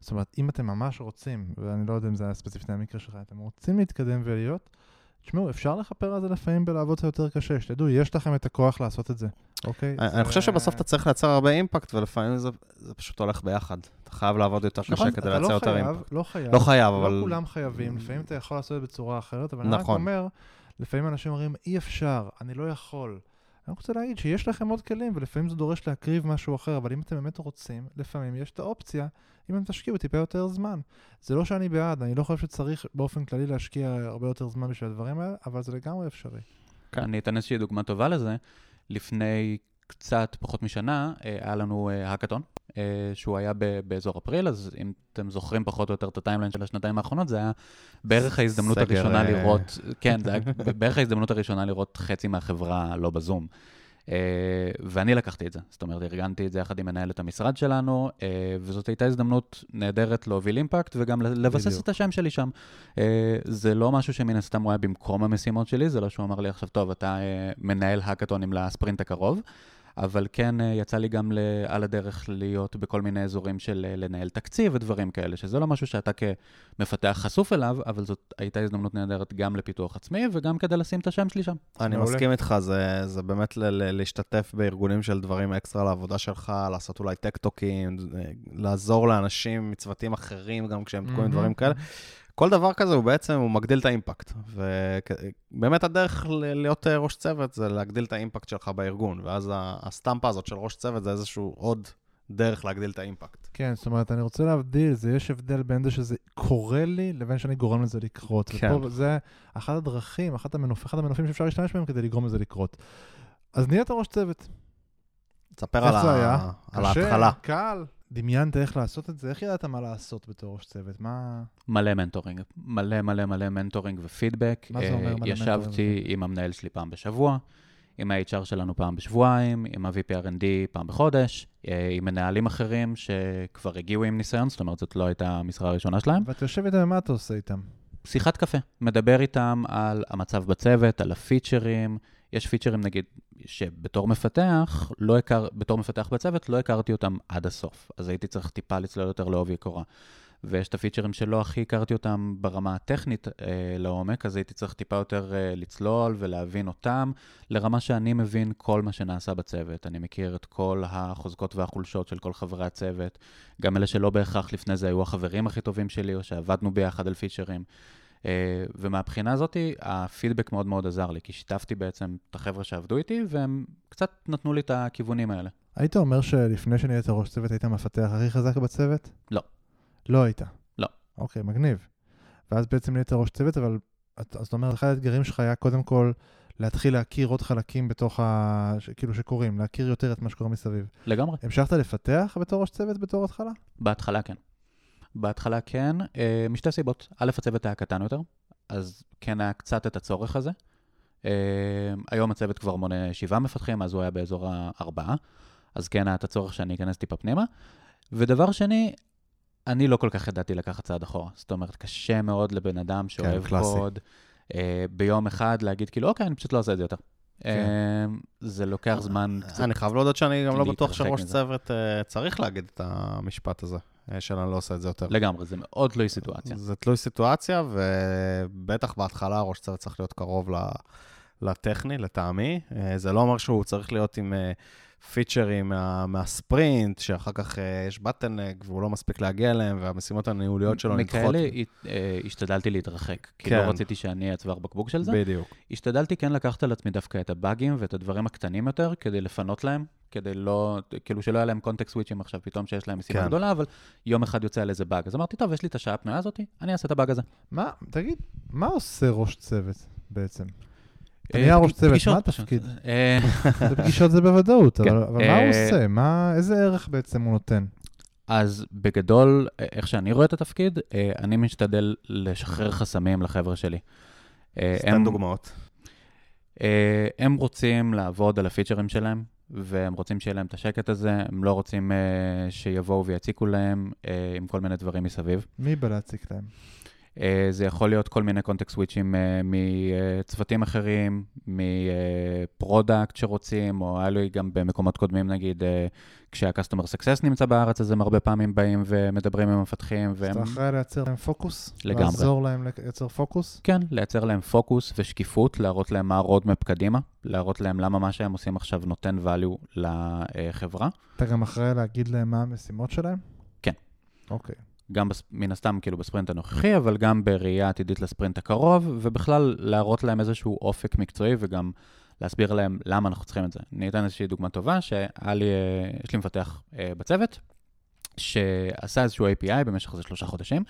זאת אומרת, אם אתם ממש רוצים, ואני לא יודע אם זה היה ספציפית המקרה שלך, אתם רוצים להתקדם ולהיות, תשמעו, אפשר לכפר על זה לפעמים בלעבוד קצת יותר קשה, שתדעו, יש לכם את הכוח לעשות את זה, אוקיי? אני זה- אני חושב שבסוף אתה צריך לייצר הרבה אימפקט, ולפעמים זה זה פשוט הולך ביחד. אתה חייב לעבוד יותר נכון, קשה כדי לייצר לא יותר חייב, אימפקט. לא חייב, לא חייב, לא אבל... כולם חייבים, לפעמים אתה יכול לעשות את זה בצורה אחרת, אבל אני רק נכון. אומר, לפעמים אנשים אומרים, אי אפשר, אני לא יכול. אני רוצה להגיד שיש לכם עוד כלים, ולפעמים זה דורש להקריב משהו אחר, אבל אם אתם באמת רוצים, לפעמים יש את האופציה, אם הם תשקיעו טיפה יותר זמן. זה לא שאני בעד, אני לא חושב שצריך באופן כללי להשקיע הרבה יותר זמן בשביל הדברים האלה, אבל זה לגמרי אפשרי. כן. אני אתן איזושהי דוגמה טובה לזה. לפני קצת פחות משנה, אה, היה לנו אה, האקתון, אה, שהוא היה באזור אפריל, אז אם אתם זוכרים פחות או יותר את הטיימליין של השנתיים האחרונות, זה היה בערך ההזדמנות סגר, הראשונה לראות, כן, זה היה בערך ההזדמנות הראשונה לראות חצי מהחברה לא בזום. Uh, ואני לקחתי את זה, זאת אומרת, ארגנתי את זה יחד עם מנהלת המשרד שלנו, uh, וזאת הייתה הזדמנות נהדרת להוביל אימפקט וגם לבסס בדיוק. את השם שלי שם. Uh, זה לא משהו שמן הסתם הוא היה במקום המשימות שלי, זה לא שהוא אמר לי עכשיו, טוב, אתה מנהל האקתונים לספרינט הקרוב, אבל כן אה, יצא לי גם ל- על הדרך להיות בכל מיני אזורים של אה, לנהל תקציב ודברים כאלה, שזה לא משהו שאתה כמפתח חשוף אליו, אבל זאת הייתה הזדמנות נהדרת גם לפיתוח עצמי וגם כדי לשים את השם שלי שם. אני מעולה. מסכים איתך, זה, זה באמת ל- ל- להשתתף בארגונים של דברים אקסטרה לעבודה שלך, לעשות אולי tech talkים, אה, לעזור לאנשים מצוותים אחרים, גם כשהם תקועים מהמם. דברים כאלה. כל דבר כזה הוא בעצם, הוא מגדיל את ה impact. ובאמת הדרך להיות אה, ראש צוות זה להגדיל את ה impact שלך בארגון, ואז ה stamp הזאת של ראש צוות זה איזשהו עוד דרך להגדיל את ה impact. כן, זאת אומרת, אני רוצה להבדיל, זה יש הבדל בין זה שזה קורה לי, לבין שאני גורם לזה לקרות. כן. ופה זה אחת הדרכים, אחת המנופ, אחד המנופים שאפשר להשתמש בהם כדי לגרום לזה לקרות. אז נהיית ראש צוות. תספר על, ה... על קשה, ההתחלה. קל. דמיינת איך לעשות את זה? איך ידעת מה לעשות בתור ראש צוות? מה... מלא mentoring, מלא מלא מלא mentoring ופידבק. מה זה אומר אה, מלא מנטורינג ישבתי עם המנהל שלי פעם בשבוע, עם ה-HR שלנו פעם בשבועיים, עם ה-VPRND פעם בחודש, אה, עם מנהלים אחרים שכבר הגיעו עם ניסיון, זאת אומרת, זאת לא הייתה המשרה הראשונה שלהם. ואתה יושב איתם, מה אתה עושה איתם? שיחת קפה, מדבר איתם על המצב בצוות, על הפיצ'רים. יש פיצ'רים, נגיד, שבתור מפתח, לא הכר, בתור מפתח בצוות, לא הכרתי אותם עד הסוף. אז הייתי צריך טיפה לצלול יותר לעובי הקורה. ויש את הפיצ'רים שלא הכי הכרתי אותם ברמה הטכנית אה, לעומק, אז הייתי צריך טיפה יותר אה, לצלול ולהבין אותם, לרמה שאני מבין כל מה שנעשה בצוות. אני מכיר את כל החוזקות והחולשות של כל חברי הצוות, גם אלה שלא בהכרח לפני זה היו החברים הכי טובים שלי, או שעבדנו ביחד על פיצ'רים. Uh, ומהבחינה הזאת, הפידבק מאוד מאוד עזר לי, כי שיתפתי בעצם את החבר'ה שעבדו איתי, והם קצת נתנו לי את הכיוונים האלה. היית אומר שלפני שנהיית ראש צוות היית המפתח הכי חזק בצוות? לא. לא היית? לא. אוקיי, מגניב. ואז בעצם נהיית ראש צוות, אבל זאת אומרת, אחד האתגרים שלך היה קודם כל להתחיל להכיר עוד חלקים בתוך ה... ש- כאילו שקורים, להכיר יותר את מה שקורה מסביב. לגמרי. המשכת לפתח בתור ראש צוות בתור התחלה? בהתחלה כן. בהתחלה כן, אה, משתי סיבות. א', הצוות היה קטן יותר, אז כן היה קצת את הצורך הזה. אה, היום הצוות כבר מונה שבעה מפתחים, אז הוא היה באזור הארבעה, אז כן היה את הצורך שאני אכנס טיפה פנימה. ודבר שני, אני לא כל כך ידעתי לקחת צעד אחורה. זאת אומרת, קשה מאוד לבן אדם שאוהב קלאסי. קוד, אה, ביום אחד להגיד כאילו, אוקיי, אני פשוט לא עושה את זה יותר. כן. אמ, זה לוקח זמן. אני חייב להודות שאני גם לא בטוח שראש. צוות אה, צריך להגיד את המשפט הזה, אה, של אני לא עושה את זה יותר. לגמרי, זה מאוד תלוי סיטואציה. זה תלוי סיטואציה, ובטח בהתחלה ראש צוות צריך להיות קרוב לטכני, לטעמי. אה, זה לא אומר שהוא צריך להיות עם אה, פיצ'רים מה, מהספרינט, שאחר כך יש בטלנק והוא לא מספיק להגיע אליהם, והמשימות הניהוליות שלו נדחות. מכאלה השתדלתי להתרחק, כי כן. לא רציתי שאני אהיה הצוואר בקבוק של זה. בדיוק. השתדלתי כן לקחת על עצמי דווקא את הבאגים ואת הדברים הקטנים יותר, כדי לפנות להם, כדי לא, כאילו שלא היה להם קונטקסט סוויצ'ים עכשיו פתאום שיש להם משימה כן. גדולה, אבל יום אחד יוצא על איזה באג. אז אמרתי, טוב, יש לי את השעה הפנויה הזאת, אני אעשה את הבאג הזה. מה, תגיד, מה עושה ראש צוות בעצם? אתה אה, נהיה ראש צוות, מה. התפקיד? אה, זה פגישות זה בוודאות, כן. אבל אבל מה אה, הוא עושה? מה, איזה ערך בעצם הוא נותן? אז בגדול, אה, איך שאני רואה את התפקיד, אה, אני משתדל לשחרר חסמים לחבר'ה שלי. אה, סתם הם- דוגמאות. אה, הם רוצים לעבוד על הפיצ'רים שלהם, והם רוצים שיהיה להם את השקט הזה, הם לא רוצים אה, שיבואו ויציקו להם אה, עם כל מיני דברים מסביב. מי בא להציק להם? אה, זה יכול להיות כל מיני context switchים אה, מצוותים אחרים, מ product שרוצים, או היה לי גם במקומות קודמים, נגיד, אה, כשה-customer success נמצא בארץ, אז הם הרבה פעמים באים ומדברים עם המפתחים, אז והם... אתה אחראי לייצר להם פוקוס? לגמרי. לעזור להם לייצר פוקוס? כן, לייצר להם פוקוס ושקיפות, להראות להם מה ה roadmap קדימה, להראות להם למה מה שהם עושים עכשיו נותן value לחברה. אתה גם אחראי להגיד להם מה המשימות שלהם? כן. אוקיי. גם בס- מן הסתם כאילו בספרינט הנוכחי, אבל גם בראייה עתידית לספרינט הקרוב, ובכלל להראות להם איזשהו אופק מקצועי וגם להסביר להם למה אנחנו צריכים את זה. אני אתן איזושהי דוגמה טובה, שהיה לי, אה, יש לי מפתח אה, בצוות, שעשה איזשהו API במשך איזה שלושה חודשים,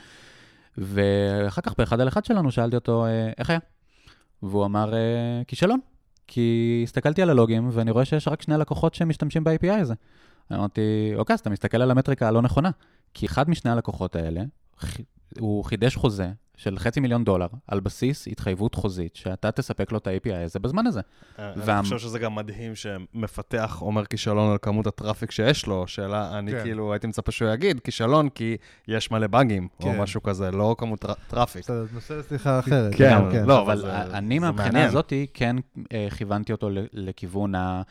ואחר כך באחד על אחד שלנו שאלתי אותו, אה, איך היה? והוא אמר, אה, כישלון. כי הסתכלתי על הלוגים ואני רואה שיש רק שני לקוחות שמשתמשים ב-API הזה. אמרתי, אוקיי, אז אתה מסתכל על המטריקה הלא נכונה. כי אחד משני הלקוחות האלה, הוא חידש חוזה של חצי מיליון דולר על בסיס התחייבות חוזית, שאתה תספק לו את ה-API הזה בזמן הזה. וה- אני חושב שזה גם מדהים שמפתח אומר כישלון על כמות הטראפיק שיש לו, שאלה, אני כן. כאילו הייתי מצפה שהוא יגיד כישלון כי יש מלא באגים, או כן. משהו כזה, לא כמות טר- traffic. בסדר, נושא לשיחה אחרת. כן, גם לא, אבל זה- אני זה מהבחינה מעניין. הזאת כן אה, כיוונתי אותו לכיוון ה...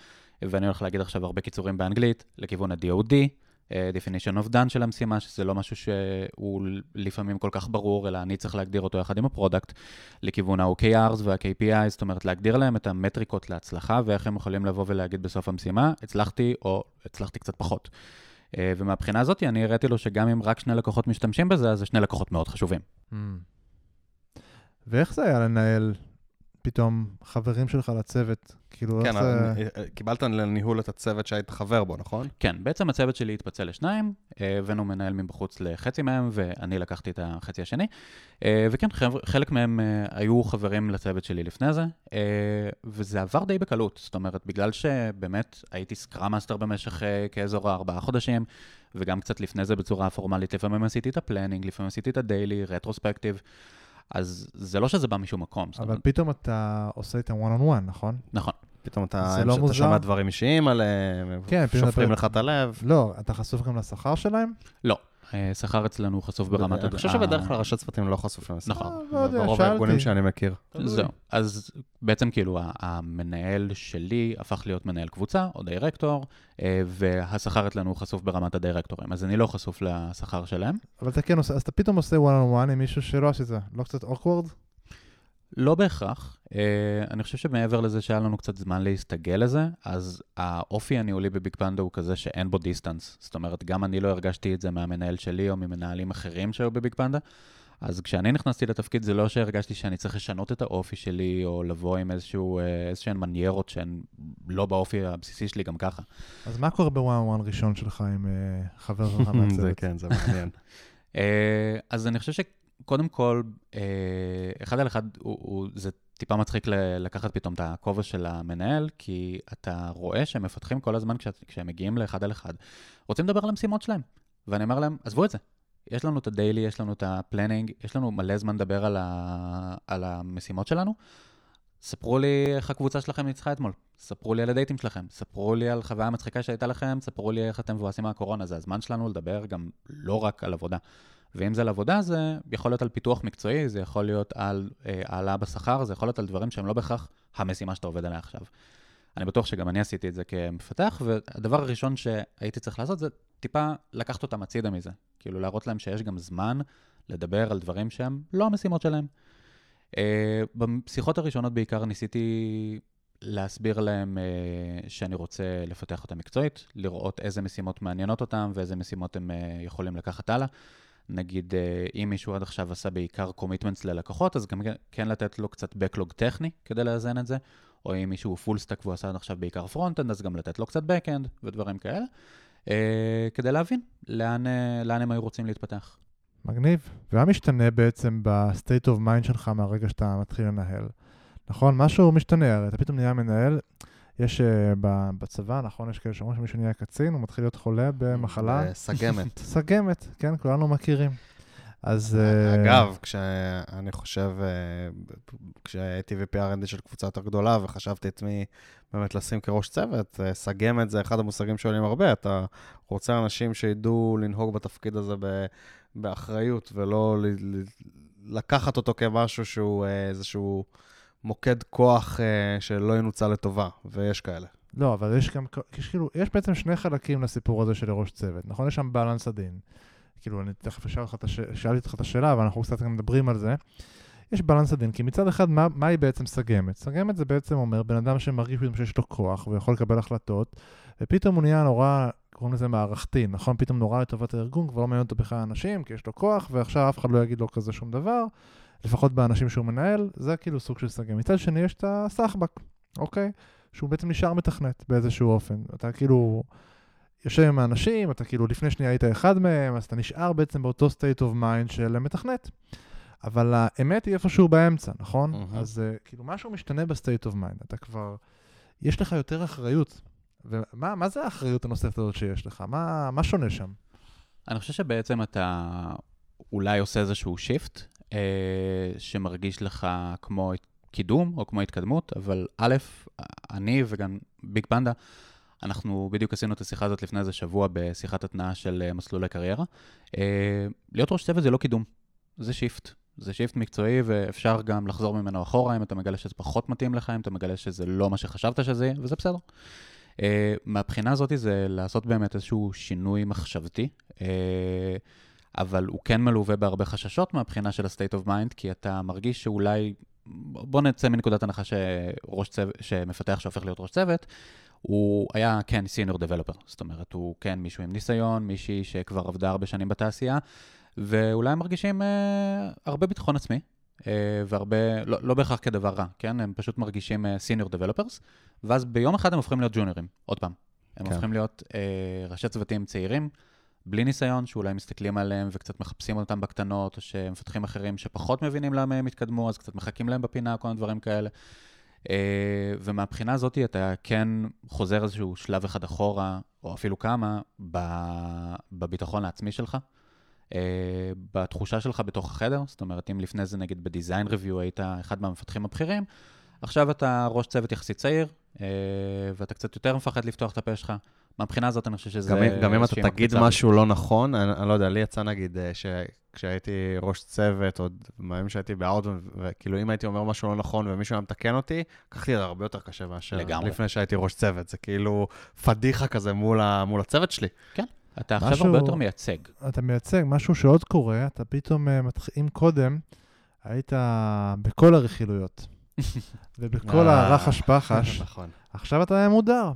ואני הולך להגיד עכשיו הרבה קיצורים באנגלית, לכיוון ה-DoD, אה, definition of done של המשימה, שזה לא משהו שהוא לפעמים כל כך ברור, אלא אני צריך להגדיר אותו יחד עם ה product, לכיוון ה-OKRs וה-KPI, זאת אומרת, להגדיר להם את המטריקות להצלחה, ואיך הם יכולים לבוא ולהגיד בסוף המשימה, הצלחתי או הצלחתי קצת פחות. אה, ומהבחינה הזאת אני הראיתי לו שגם אם רק שני לקוחות משתמשים בזה, אז זה שני לקוחות מאוד חשובים. אמ. ואיך זה היה לנהל פתאום חברים שלך לצוות? כאילו, איך כן, זה... אבל, אה, קיבלת לניהול את הצוות שהיית חבר בו, נכון? כן, בעצם הצוות שלי התפצל לשניים, אה, הבאנו מנהל מבחוץ לחצי מהם, ואני לקחתי את החצי השני. אה, וכן, חלק מהם אה, היו חברים לצוות שלי לפני זה, אה, וזה עבר די בקלות. זאת אומרת, בגלל שבאמת הייתי scrum master במשך אה, באזור הארבעה חודשים, וגם קצת לפני זה בצורה פורמלית, לפעמים עשיתי את ה planning, לפעמים עשיתי את ה daily, retrospective, אז זה לא שזה בא משום מקום. אבל זאת אומרת, פתאום אתה עושה איתם one on one, נכון? נכון. פתאום אתה, זה לא אתה מוזר? שומע דברים אישיים עליהם, כן, שופכים אתה- לך את הלב. לא, אתה חשוף גם לשכר שלהם? לא, שכר אצלנו חשוף ברמת... אני הד- חושב שבדרך כלל ראשי צוותים לא חשופים לשכר. נכון. אה, לא ברוב. הארגונים שאני מכיר. זהו. אז בעצם כאילו המנהל שלי הפך להיות מנהל קבוצה או דירקטור, אה, והשכר אצלנו חשוף ברמת הדירקטורים, אז אני לא חשוף לשכר שלהם. אבל אתה כן עושה, אז אתה פתאום עושה one on one עם מישהו שלא עשית, לא קצת awkward? לא בהכרח. אה, אני חושב שמעבר לזה שהיה לנו קצת זמן להסתגל לזה, אז האופי הניהולי ב BigPanda הוא כזה שאין בו distance. זאת אומרת, גם אני לא הרגשתי את זה מהמנהל שלי או ממנהלים אחרים שהיו ב BigPanda. אז כשאני נכנסתי לתפקיד זה לא שהרגשתי שאני צריך לשנות את האופי שלי, או לבוא עם איזשהו, אה, איזשהן מניירות שהן לא באופי הבסיסי שלי גם ככה. אז מה קורה ב one on one ראשון שלך עם אה, חבר שלך זה מהצוות? כן, זה מעניין. אז אני חושב שקודם כל, אה, אחד על אחד, הוא, הוא, זה טיפה מצחיק לקחת פתאום את הכובע של המנהל, כי אתה רואה שהם מפתחים כל הזמן, כש, כשהם מגיעים לאחד על אחד, רוצים לדבר על המשימות שלהם. ואני אומר להם, עזבו את זה. יש לנו את ה daily, יש לנו את ה planning, יש לנו מלא זמן לדבר על, ה, על המשימות שלנו. ספרו לי איך הקבוצה שלכם ניצחה אתמול, ספרו לי על הדייטים שלכם, ספרו לי על חוויה מצחיקה שהייתה לכם, ספרו לי איך אתם מבואסים מהקורונה, זה הזמן שלנו לדבר גם לא רק על עבודה. ואם זה על עבודה, זה יכול להיות על פיתוח מקצועי, זה יכול להיות על אה, העלאה בשכר, זה יכול להיות על דברים שהם לא בהכרח המשימה שאתה עובד עליה עכשיו. אני בטוח שגם אני עשיתי את זה כמפתח, והדבר הראשון שהייתי צריך לעשות זה טיפה לקחת אותם הצידה מזה. כאילו להראות להם שיש גם זמן לדבר על דברים שהם לא המשימות שלהם. אה, בשיחות הראשונות בעיקר ניסיתי להסביר להם אה, שאני רוצה לפתח אותם מקצועית, לראות איזה משימות מעניינות אותם ואיזה משימות הם אה, יכולים לקחת הלאה. נגיד, אה, אם מישהו עד עכשיו עשה בעיקר commitments ללקוחות, אז גם כן לתת לו קצת backlog טכני כדי לאזן את זה, או אם מישהו full stack והוא עשה עד עכשיו בעיקר front-end, אז גם לתת לו קצת back-end ודברים כאלה, uh, כדי להבין לאן, uh, לאן הם היו רוצים להתפתח. מגניב. ומה משתנה בעצם ב-state of mind שלך מהרגע שאתה מתחיל לנהל? נכון? משהו משתנה, הרי אתה פתאום נהיה מנהל. יש uh, בצבא, נכון, יש כאלה שאומרים שמישהו נהיה קצין, הוא מתחיל להיות חולה במחלה. סגמת. סגמת, כן, כולנו מכירים. אז... אגב, כשאני חושב, כשהייתי ב-PRND של קבוצה יותר גדולה וחשבתי את מי באמת לשים כראש צוות, סגמת זה אחד המושגים שעולים הרבה. אתה רוצה אנשים שידעו לנהוג בתפקיד הזה באחריות, ולא לקחת אותו כמשהו שהוא איזשהו מוקד כוח שלא ינוצל לטובה, ויש כאלה. לא, אבל יש גם, יש כאילו, יש בעצם שני חלקים לסיפור הזה של ראש צוות, נכון? יש שם בלנס עדין. כאילו, אני תכף אשאל אותך, שאלתי אותך את השאלה, אבל אנחנו קצת גם מדברים על זה. יש בלנס עדין, כי מצד אחד, מה, מה היא בעצם סגמת? סגמת זה בעצם אומר בן אדם שמרגיש פתאום שיש לו כוח ויכול לקבל החלטות, ופתאום הוא נהיה נורא, קוראים לזה מערכתי, נכון? פתאום נורא לטובת הארגון, כבר לא מעניין אותו בכלל אנשים, כי יש לו כוח, ועכשיו אף אחד לא יגיד לו כזה שום דבר, לפחות באנשים שהוא מנהל, זה כאילו סוג של סגמת. מצד שני, יש את הסחבק, אוקיי? שהוא בעצם נשאר מתכנת באיזשהו אופן. אתה כאילו... יושב עם האנשים, אתה כאילו לפני שנייה היית אחד מהם, אז אתה נשאר בעצם באותו state of mind של מתכנת. אבל האמת היא איפשהו באמצע, נכון? Mm-hmm. אז אה, כאילו משהו משתנה ב-state of mind, אתה כבר, יש לך יותר אחריות. ומה זה האחריות הנוספת הזאת שיש לך? מה, מה שונה שם? אני חושב שבעצם אתה אולי עושה איזשהו shift, אה, שמרגיש לך כמו קידום או כמו התקדמות, אבל א', אני וגם Big Panda, אנחנו בדיוק עשינו את השיחה הזאת לפני איזה שבוע בשיחת התנעה של אה, מסלולי קריירה. אה, להיות ראש צוות זה לא קידום, זה shift. זה shift מקצועי ואפשר גם לחזור ממנו אחורה אם אתה מגלה שזה פחות מתאים לך, אם אתה מגלה שזה לא מה שחשבת שזה יהיה, וזה בסדר. אה, מהבחינה הזאת זה לעשות באמת איזשהו שינוי מחשבתי, אה, אבל הוא כן מלווה בהרבה חששות מהבחינה של ה-state of mind, כי אתה מרגיש שאולי, בוא נצא מנקודת הנחה שראש צוות, שמפתח שהופך להיות ראש צוות, הוא היה כן senior developer, זאת אומרת, הוא כן מישהו עם ניסיון, מישהי שכבר עבדה הרבה שנים בתעשייה, ואולי הם מרגישים אה, הרבה ביטחון עצמי, אה, והרבה, לא, לא בהכרח כדבר רע, כן? הם פשוט מרגישים אה, דבלופרס, ואז ביום אחד הם הופכים להיות ג'וניורים, עוד פעם. הם כן. הופכים להיות אה, ראשי צוותים צעירים, בלי ניסיון, שאולי מסתכלים עליהם וקצת מחפשים אותם בקטנות, או שמפתחים אחרים שפחות מבינים למה הם התקדמו, אז קצת מחכים להם בפינה, כל מיני דברים כאלה. אה, ומהבחינה הזאת אתה כן חוזר איזשהו שלב אחד אחורה, או אפילו כמה, בביטחון העצמי שלך. Uh, בתחושה שלך בתוך החדר, זאת אומרת, אם לפני זה נגיד בדיזיין ריוויו היית אחד מהמפתחים הבכירים, עכשיו אתה ראש צוות יחסית צעיר, uh, ואתה קצת יותר מפחד לפתוח את הפה שלך. מהבחינה הזאת אני חושב שזה... גם, גם אם אתה תגיד משהו לא נכון, אני, אני לא יודע, לי יצא נגיד ש... כשהייתי ראש צוות, עוד מהיום שהייתי באאוט, וכאילו אם הייתי אומר משהו לא נכון ומישהו היה מתקן אותי, לקחתי את זה הרבה יותר קשה מאשר לגמרי. לפני שהייתי ראש צוות. זה כאילו פדיחה כזה מול, ה, מול הצוות שלי. כן. אתה עכשיו משהו, הרבה יותר מייצג. אתה מייצג, משהו שעוד קורה, אתה פתאום, אה, אם קודם היית בכל הרכילויות, ובכל אה, הרחש פחש, נכון. עכשיו אתה מודר.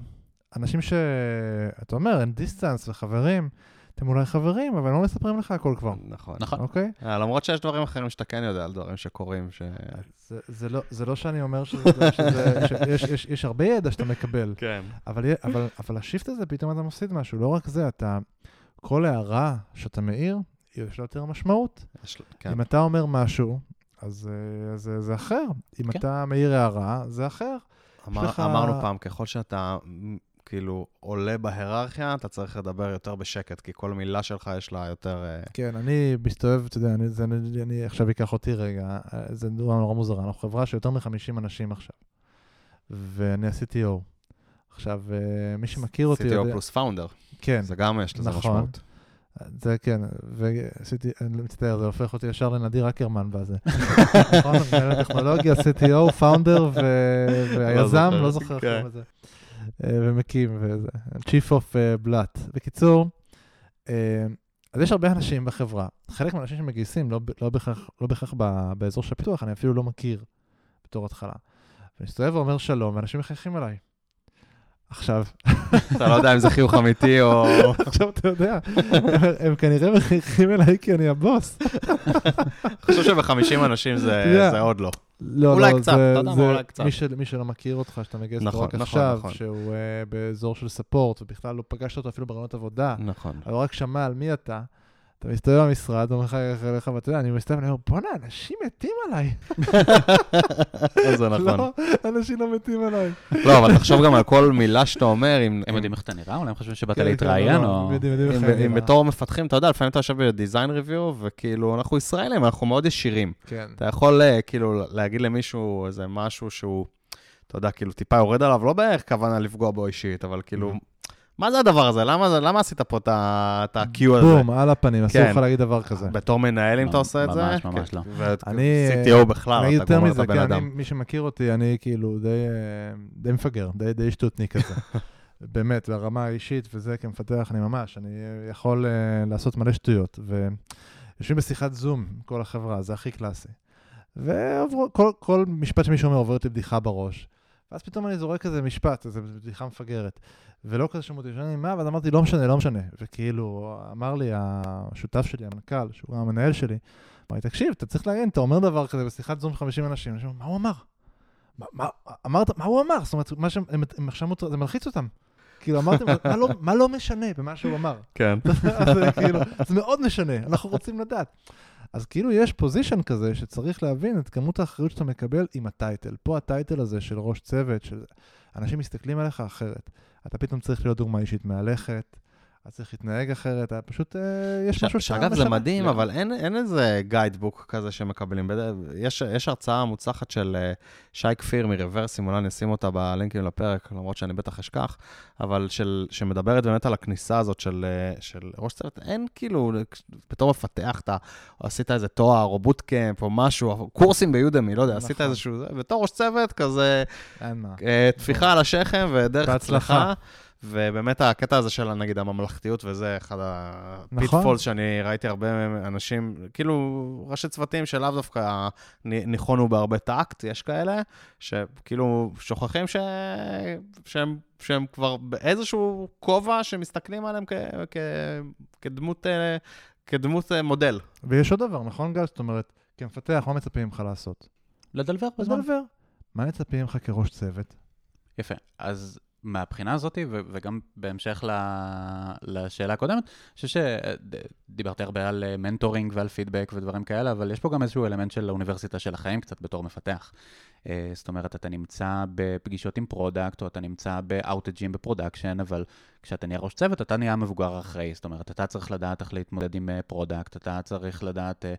אנשים שאתה אומר, אין דיסטנס וחברים, אתם אולי חברים, אבל לא מספרים לך הכל כבר. נכון. נכון. אוקיי? אה, למרות שיש דברים אחרים שאתה כן יודע על דברים שקורים, ש... זה, זה, לא, זה לא שאני אומר שזה, שזה, שיש יש, יש הרבה ידע שאתה מקבל. כן. אבל, אבל, אבל השיפט הזה, פתאום אתה מפסיד משהו. לא רק זה, אתה... כל הערה שאתה מעיר, יש לה יותר משמעות. יש, כן. אם אתה אומר משהו, אז זה, זה אחר. אם כן. אתה מעיר הערה, זה אחר. אמר, לך... אמרנו פעם, ככל שאתה כאילו עולה בהיררכיה, אתה צריך לדבר יותר בשקט, כי כל מילה שלך יש לה יותר... אה, כן, אני מסתובב, אתה יודע, אני, זה, אני, אני עכשיו אקח אותי רגע, זה דוגמה נורא מוזרה, אנחנו חברה של יותר מ-50 אנשים עכשיו, ואני ה-CTO. עכשיו, אה, מי שמכיר אותי... CTO יודע... פלוס פאונדר. כן. זה גם יש לזה נכון. משמעות. זה כן, ועשיתי, אני מצטער, זה הופך אותי ישר לנדיר אקרמן בזה. נכון, מנהל הטכנולוגיה, CTO, פאונדר והיזם, לא זוכר איך כן. קוראים לזה. אה, ומקים, וזה, Chief of אה, בלאט. בקיצור, אה, אז יש הרבה אנשים בחברה, חלק מהאנשים שמגייסים, לא, לא בהכרח, לא בהכרח באזור של הפיתוח, אני אפילו לא מכיר בתור התחלה. ואני מסתובב ואומר שלום, ואנשים מחייכים אליי. עכשיו, אתה לא יודע אם זה חיוך אמיתי או... עכשיו אתה יודע, הם- כנראה מחייכים אליי כי אני הבוס. אני חושב שב-50 אנשים. זה עוד לא. לא, אולי לא, קצת, זה- אתה יודע מה, אולי קצת. מי, של, מי שלא מכיר אותך, שאתה מגייס אותו נכון, רק נכון, עכשיו, נכון. שהוא uh, באזור של ספורט, ובכלל לא פגשת אותו אפילו ברעיונות עבודה, נכון. אבל הוא רק שמע על מי אתה, אתה מסתובב במשרד, אומר לך אליך, ואתה יודע, אני מסתובב, אני אומר, בואנה, אנשים מתים עליי. זה נכון. לא, אנשים לא מתים עליי. לא, אבל תחשוב גם על כל מילה שאתה אומר, אם... הם יודעים איך אתה נראה? אולי הם חושבים שבאת להתראיין, לא, או... הם יודעים, יודעים אם, איך אני אם נראה. בתור מפתחים, אתה יודע, לפעמים אתה יושב בדיזיין ריוויו, וכאילו, אנחנו ישראלים, אנחנו מאוד ישירים. כן. אתה יכול אה, כאילו להגיד למישהו איזה משהו שהוא, אתה יודע, כאילו טיפה יורד עליו, לא בכוונה לפגוע בו אישית, אבל כאילו, מה זה הדבר הזה? למה, זה- למה עשית פה את ה-Q הזה? בום, על הפנים, אסור כן. לך להגיד דבר כזה. בתור מנהל, אם אתה עושה את זה? ממש, ממש כן. לא. אני, ו-CTO בכלל, אתה יותר גומר את מזה, הבן כן, אני, אדם. מי שמכיר אותי, אני כאילו די, אה, די מפגר, די, די שטותניק כזה. באמת, ברמה האישית וזה, כמפתח, אני ממש, אני אה, יכול uh, לעשות מלא שטויות. ויושבים בשיחת זום עם כל החברה, זה הכי קלאסי. וכל כל משפט שמישהו אומר עובר אותי בדיחה בראש. ואז פתאום אני זורק איזה משפט, איזה בדיחה מפגרת. ולא כזה שאני מה, ואז אמרתי, לא משנה, לא משנה. וכאילו, אמר לי השותף שלי, המנכ"ל, שהוא גם המנהל שלי, אמר לי, תקשיב, אתה צריך להבין, אתה אומר דבר כזה בשיחת זום 50 אנשים, אנשים אומרים, מה הוא אמר? מה, מה, אמרת, מה הוא אמר? זאת אומרת, מה שהם, הם, הם עכשיו, זה מלחיץ אותם. כאילו, אמרתם, מה לא, מה לא משנה במה שהוא אמר? כן. זה כאילו, זה מאוד משנה, אנחנו רוצים לדעת. אז כאילו יש פוזיישן כזה שצריך להבין את כמות האחריות שאתה מקבל עם הטייטל. פה הטייטל הזה של ראש צוות, של... אנשים מסתכלים עליך אחרת. אתה פתאום צריך להיות דוגמה אישית מהלכת, אתה צריך להתנהג אחרת, אתה פשוט, אה, יש ש- משהו שאתה שאגב, זה משנה. מדהים. אבל אין, אין איזה גיידבוק כזה שמקבלים. יש, יש הרצאה מוצלחת של אה, שי כפיר מרוורסים, אולי אני אשים אותה בלינקים לפרק, למרות שאני בטח אשכח, אבל של, שמדברת באמת על הכניסה הזאת של, אה, של ראש צוות. אין כאילו, בתור מפתח, אתה עשית איזה תואר או בוטקאמפ או משהו, קורסים ביודמי, לא יודע, עשית נכון. איזשהו... זה, בתור ראש צוות, כזה אין מה. אה, טפיחה על השכם ודרך. הצלחה. ובאמת הקטע הזה של נגיד הממלכתיות וזה אחד ה pitfalls נכון. שאני ראיתי הרבה אנשים, כאילו ראשי צוותים שלאו דווקא ניחונו בהרבה טקט, יש כאלה, שכאילו שוכחים ש... שהם, שהם כבר באיזשהו כובע שמסתכלים עליהם כ... כ... כדמות, אה, כדמות אה, מודל. ויש עוד דבר, נכון גל? זאת אומרת, כמפתח, מה מצפים ממך לעשות? לדלבר בזמן. לדלבר. מה מצפים ממך כראש צוות? יפה. אז מהבחינה הזאת, ו- וגם בהמשך ל- לשאלה הקודמת, אני חושב שדיברתי הרבה על אה, mentoring ועל פידבק ודברים כאלה, אבל יש פה גם איזשהו אלמנט של האוניברסיטה של החיים קצת בתור מפתח. אה, זאת אומרת, אתה נמצא בפגישות עם product, או אתה נמצא ב outage ים ב production, אבל כשאתה נהיה ראש צוות, אתה נהיה מבוגר אחראי. זאת אומרת, אתה צריך לדעת איך להתמודד עם אה, product, אתה צריך לדעת אה,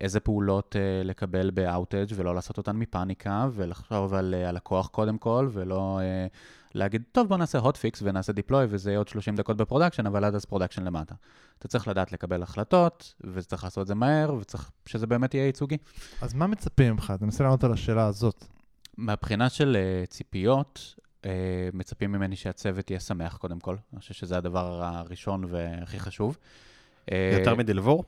איזה פעולות אה, לקבל ב outage ולא לעשות אותן מפאניקה, ולחשוב על אה, הלקוח קודם כל, ולא אה, להגיד, טוב, בוא נעשה hot fix ונעשה deploy, וזה יהיה עוד 30 דקות ב production, אבל עד אז production למטה. אתה צריך לדעת לקבל החלטות, וצריך לעשות את זה מהר, וצריך שזה באמת יהיה ייצוגי. אז מה מצפים ממך? תנסה לענות על השאלה הזאת. מהבחינה של אה, ציפיות, אה, מצפים ממני שהצוות יהיה שמח קודם כל. אני חושב שזה הדבר הראשון והכי חשוב. אה, יותר מלדלבר?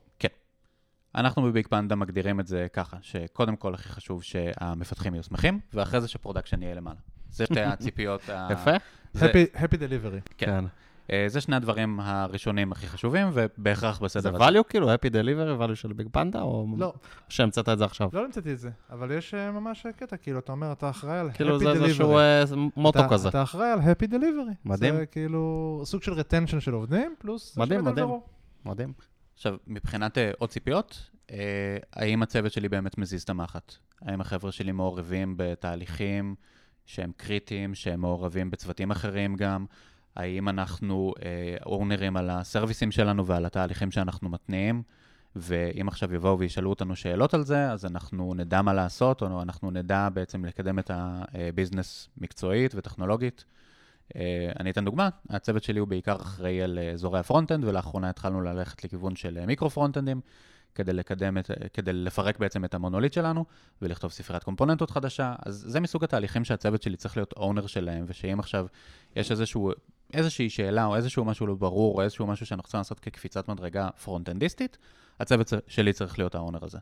אנחנו ב Big Panda מגדירים את זה ככה, שקודם כל הכי חשוב שהמפתחים יהיו שמחים, ואחרי זה ש production יהיה למעלה. זה שתי הציפיות. ה- יפה. Happy- Happy delivery. כן. אה, זה שני הדברים הראשונים הכי חשובים, ובהכרח זה בסדר הזה. value כאילו, happy delivery, value של Big Panda, או לא, שהמצאת את זה עכשיו? לא המצאתי את זה, אבל יש אה, ממש קטע, כאילו, אתה אומר, אתה אחראי על כאילו Happy זה איזשהו delivery. אה, מוטו אתה- כזה. אתה אחראי על Happy delivery. מדהים. זה כאילו סוג של retention של עובדים, פלוס... מדהים, מדהים. מדהים. עכשיו, מבחינת אה, עוד ציפיות, אה, האם הצוות שלי באמת מזיז את המחט? האם החבר'ה שלי מעורבים בתהליכים שהם קריטיים, שהם מעורבים בצוותים אחרים גם? האם אנחנו אה, אונרים על הסרוויסים שלנו ועל התהליכים שאנחנו מתניעים? ואם עכשיו יבואו וישאלו אותנו שאלות על זה, אז אנחנו נדע מה לעשות, או אנחנו נדע בעצם לקדם את הביזנס מקצועית וטכנולוגית. אה, אני אתן דוגמה, הצוות שלי הוא בעיקר אחראי על אה, אזורי ה front-end, ולאחרונה התחלנו ללכת לכיוון של אה, micro front-end ים, כדי לקדם את, כדי לפרק בעצם את המונוליט שלנו, ולכתוב ספריית קומפוננטות חדשה. אז זה מסוג התהליכים שהצוות שלי צריך להיות owner שלהם, ושאם עכשיו יש איזשהו, איזושהי שאלה, או איזשהו משהו לא ברור, או איזשהו משהו שאנחנו צריכים לעשות כקפיצת מדרגה פרונט-אנדיסטית, הצוות שלי צריך להיות ה owner הזה.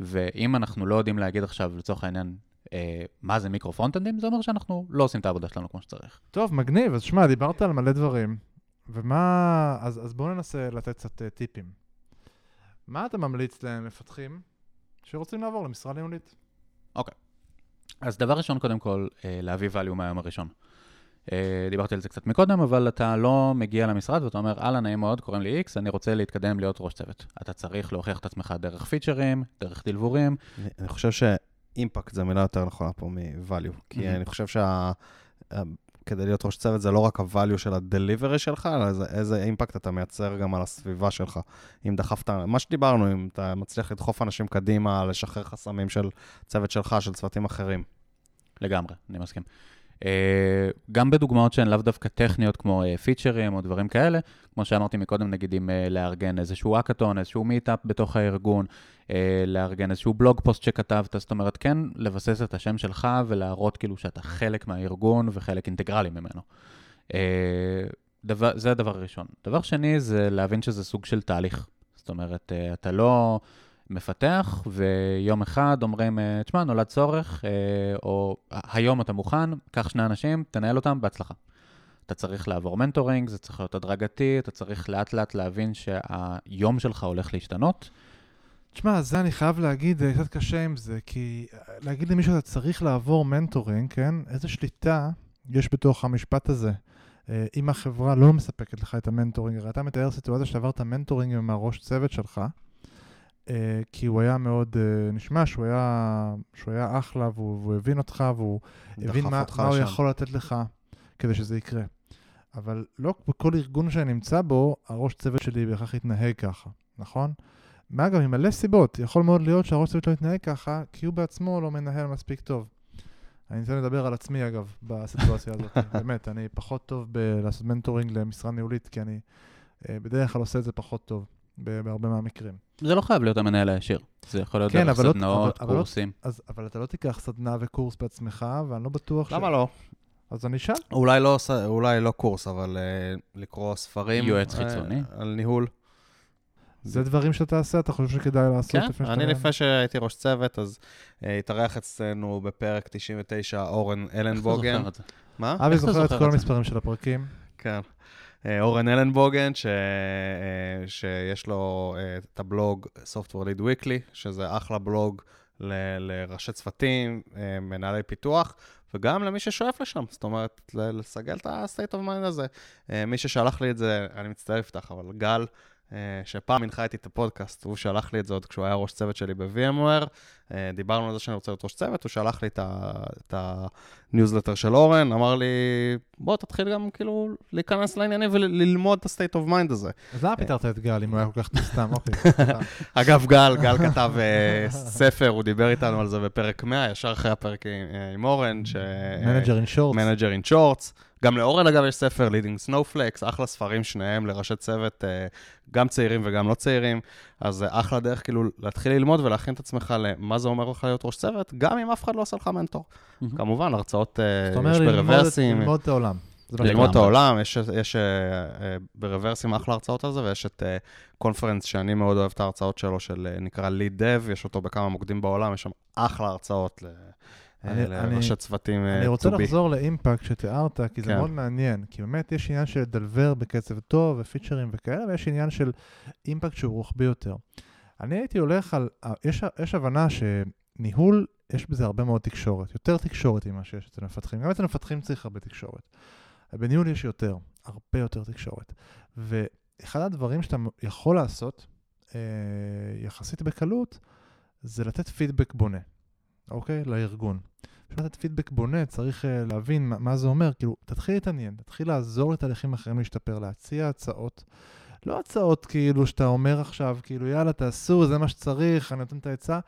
ואם אנחנו לא יודעים להגיד עכשיו, לצורך העניין, אה, מה זה מיקרו פרונט-אנדים, זה אומר שאנחנו לא עושים את העבודה שלנו כמו שצריך. טוב, מגניב. אז שמע, דיברת על מלא דברים, ומה... אז, אז בואו ננסה לתת קצת uh, טיפים. מה אתה ממליץ למפתחים שרוצים לעבור למשרה ניהולית? אז דבר ראשון, קודם כל, אה, להביא value מהיום הראשון. אה, דיברתי על זה קצת מקודם, אבל אתה לא מגיע למשרד ואתה אומר, אהלן, נעים מאוד, קוראים לי X, אני רוצה להתקדם להיות ראש צוות. אתה צריך להוכיח את עצמך דרך פיצ'רים, דרך דלבורים. אני- אני חושב שאימפקט זה מילה יותר נכונה פה מ-value. כי. אני חושב שה... כדי להיות ראש צוות זה לא רק ה-value של ה-delivery שלך, אלא זה איזה אימפקט אתה מייצר גם על הסביבה שלך. אם דחפת, מה שדיברנו, אם אתה מצליח לדחוף אנשים קדימה, לשחרר חסמים של צוות שלך, של צוותים אחרים. לגמרי, אני מסכים. Uh, גם בדוגמאות שהן לאו דווקא טכניות, כמו פיצ'רים או דברים כאלה, כמו שאמרתי מקודם, נגיד אם אה, לארגן איזשהו האקתון, איזשהו meetup בתוך הארגון, לארגן איזשהו blog post שכתבת, זאת אומרת, כן לבסס את השם שלך ולהראות כאילו שאתה חלק מהארגון וחלק אינטגרלי ממנו. דבר, זה הדבר הראשון. דבר שני זה להבין שזה סוג של תהליך. זאת אומרת, אתה לא... מפתח, ויום אחד אומרים, אה, תשמע, נולד צורך, אה, או היום אתה מוכן, קח שני אנשים, תנהל אותם בהצלחה. אתה צריך לעבור mentoring, זה צריך להיות הדרגתי, אתה צריך לאט לאט להבין שהיום שלך הולך להשתנות. תשמע, זה אני חייב להגיד, זה קצת קשה עם זה, כי אה, להגיד למישהו שאתה צריך לעבור mentoring, כן? איזה שליטה יש בתוך המשפט הזה. אם החברה לא מספקת לך את ה mentoring, הרי אתה מתאר סיטואציה שעברת mentoring עם הראש צוות שלך, כי הוא היה מאוד, אה, נשמע שהוא היה, שהוא היה אחלה, והוא, והוא הבין אותך, והוא הבין מה, אותך מה הוא. יכול לתת לך כדי שזה יקרה. אבל לא בכל ארגון שאני נמצא בו, הראש צוות שלי בהכרח יתנהג ככה, נכון? מאגב, ממלא סיבות, יכול מאוד להיות שהראש צוות לא יתנהג ככה, כי הוא בעצמו לא מנהל מספיק טוב. אני רוצה לדבר על עצמי, אגב, בסיטואציה הזאת. באמת, אני פחות טוב בלעשות מנטורינג למשרה ניהולית, כי אני אה, בדרך כלל עושה את זה פחות טוב, בהרבה מהמקרים. זה לא חייב להיות המנהל הישיר. זה יכול להיות כן, דרך אבל לא- סדנאות, אבל- אבל לא- קורסים. אז, אבל אתה לא תיקח סדנה וקורס בעצמך, ואני לא בטוח למה לא? אז אני אשאל. אולי לא, ס- אולי לא קורס, אבל uh, לקרוא ספרים. יועץ אה, חיצוני. על ניהול. זה דברים שאתה תעשה, אתה חושב שכדאי לעשות כן, לפני שאתה... אני לפני שהייתי ראש צוות, אז uh, התארח אצלנו בפרק 99 אורן איך אתה אלנבוגן. זוכר את זה? מה? אבי זוכר את כל? המספרים של הפרקים. כן. אה, אורן אלנבוגן, ש... אה, שיש לו אה, את הבלוג Software Lead Weekly, שזה אחלה בלוג ל- לראשי צוותים, מנהלי פיתוח, וגם למי ששואף לשם, זאת אומרת, לסגל את ה-state of mind הזה. מי ששלח לי את זה, אני מצטער לפתח, אבל גל, שפעם הנחה איתי את הפודקאסט, הוא שלח לי את זה עוד כשהוא היה ראש צוות שלי ב-VMware, אה, דיברנו על זה שאני רוצה להיות ראש צוות, הוא שלח לי את הניוזלטר של אורן, אמר לי, בוא תתחיל גם כאילו להיכנס לעניינים וללמוד את ה-state of mind הזה. אז למה פיטרת את גל אם הוא היה כל כך סתם? אוקיי. אגב, גל, גל כתב אה, ספר, הוא דיבר איתנו על זה בפרק 100, ישר אחרי הפרק עם, אה, אורן, ש... Manager in Short. Manager in Shorts. גם לאורן, אגב, יש ספר, Leading Snowflakes, אחלה ספרים, שניהם לראשי צוות, אה, גם צעירים וגם לא צעירים. אז זה אחלה דרך כאילו להתחיל ללמוד ולהכין את עצמך למה זה אומר לך להיות ראש צוות, גם אם אף אחד לא עשה לך מנטור. מהמם. כמובן, הרצאות אה, זאת אומרת, יש ללמוד את- ב Reversim. ללמוד את העולם. ללמוד את. העולם, יש, יש אה, אה, ב Reversim אחלה הרצאות על זה, ויש את אה, קונפרנס שאני מאוד אוהב את ההרצאות שלו, של אה, נקרא ליד דב, יש אותו בכמה מוקדים בעולם, יש שם אחלה הרצאות ל- אה, אני- לראשי אני- צוותים אה, אני רוצה be. לחזור לאימפקט שתיארת, כי זה כן. מאוד מעניין. כי באמת יש עניין של לדלבר בקצב טוב ופיצ'רים וכאלה, ויש עניין של אימפקט שהוא רוחבי יותר. אני הייתי הולך על... יש, יש הבנה שניהול, יש בזה הרבה מאוד תקשורת. יותר תקשורת ממה שיש אצל מפתחים. גם אצל מפתחים צריך הרבה תקשורת. בניהול יש יותר, הרבה יותר תקשורת. ואחד הדברים שאתה יכול לעשות, אה, יחסית בקלות, זה לתת פידבק בונה, אוקיי? לארגון. בשביל לתת פידבק בונה צריך uh, להבין מה, מה זה אומר, כאילו, תתחיל להתעניין, תתחיל לעזור לתהליכים אחרים להשתפר, להציע הצעות, לא הצעות כאילו שאתה אומר עכשיו, כאילו, יאללה, תעשו, זה מה שצריך, אני נותן את העצה,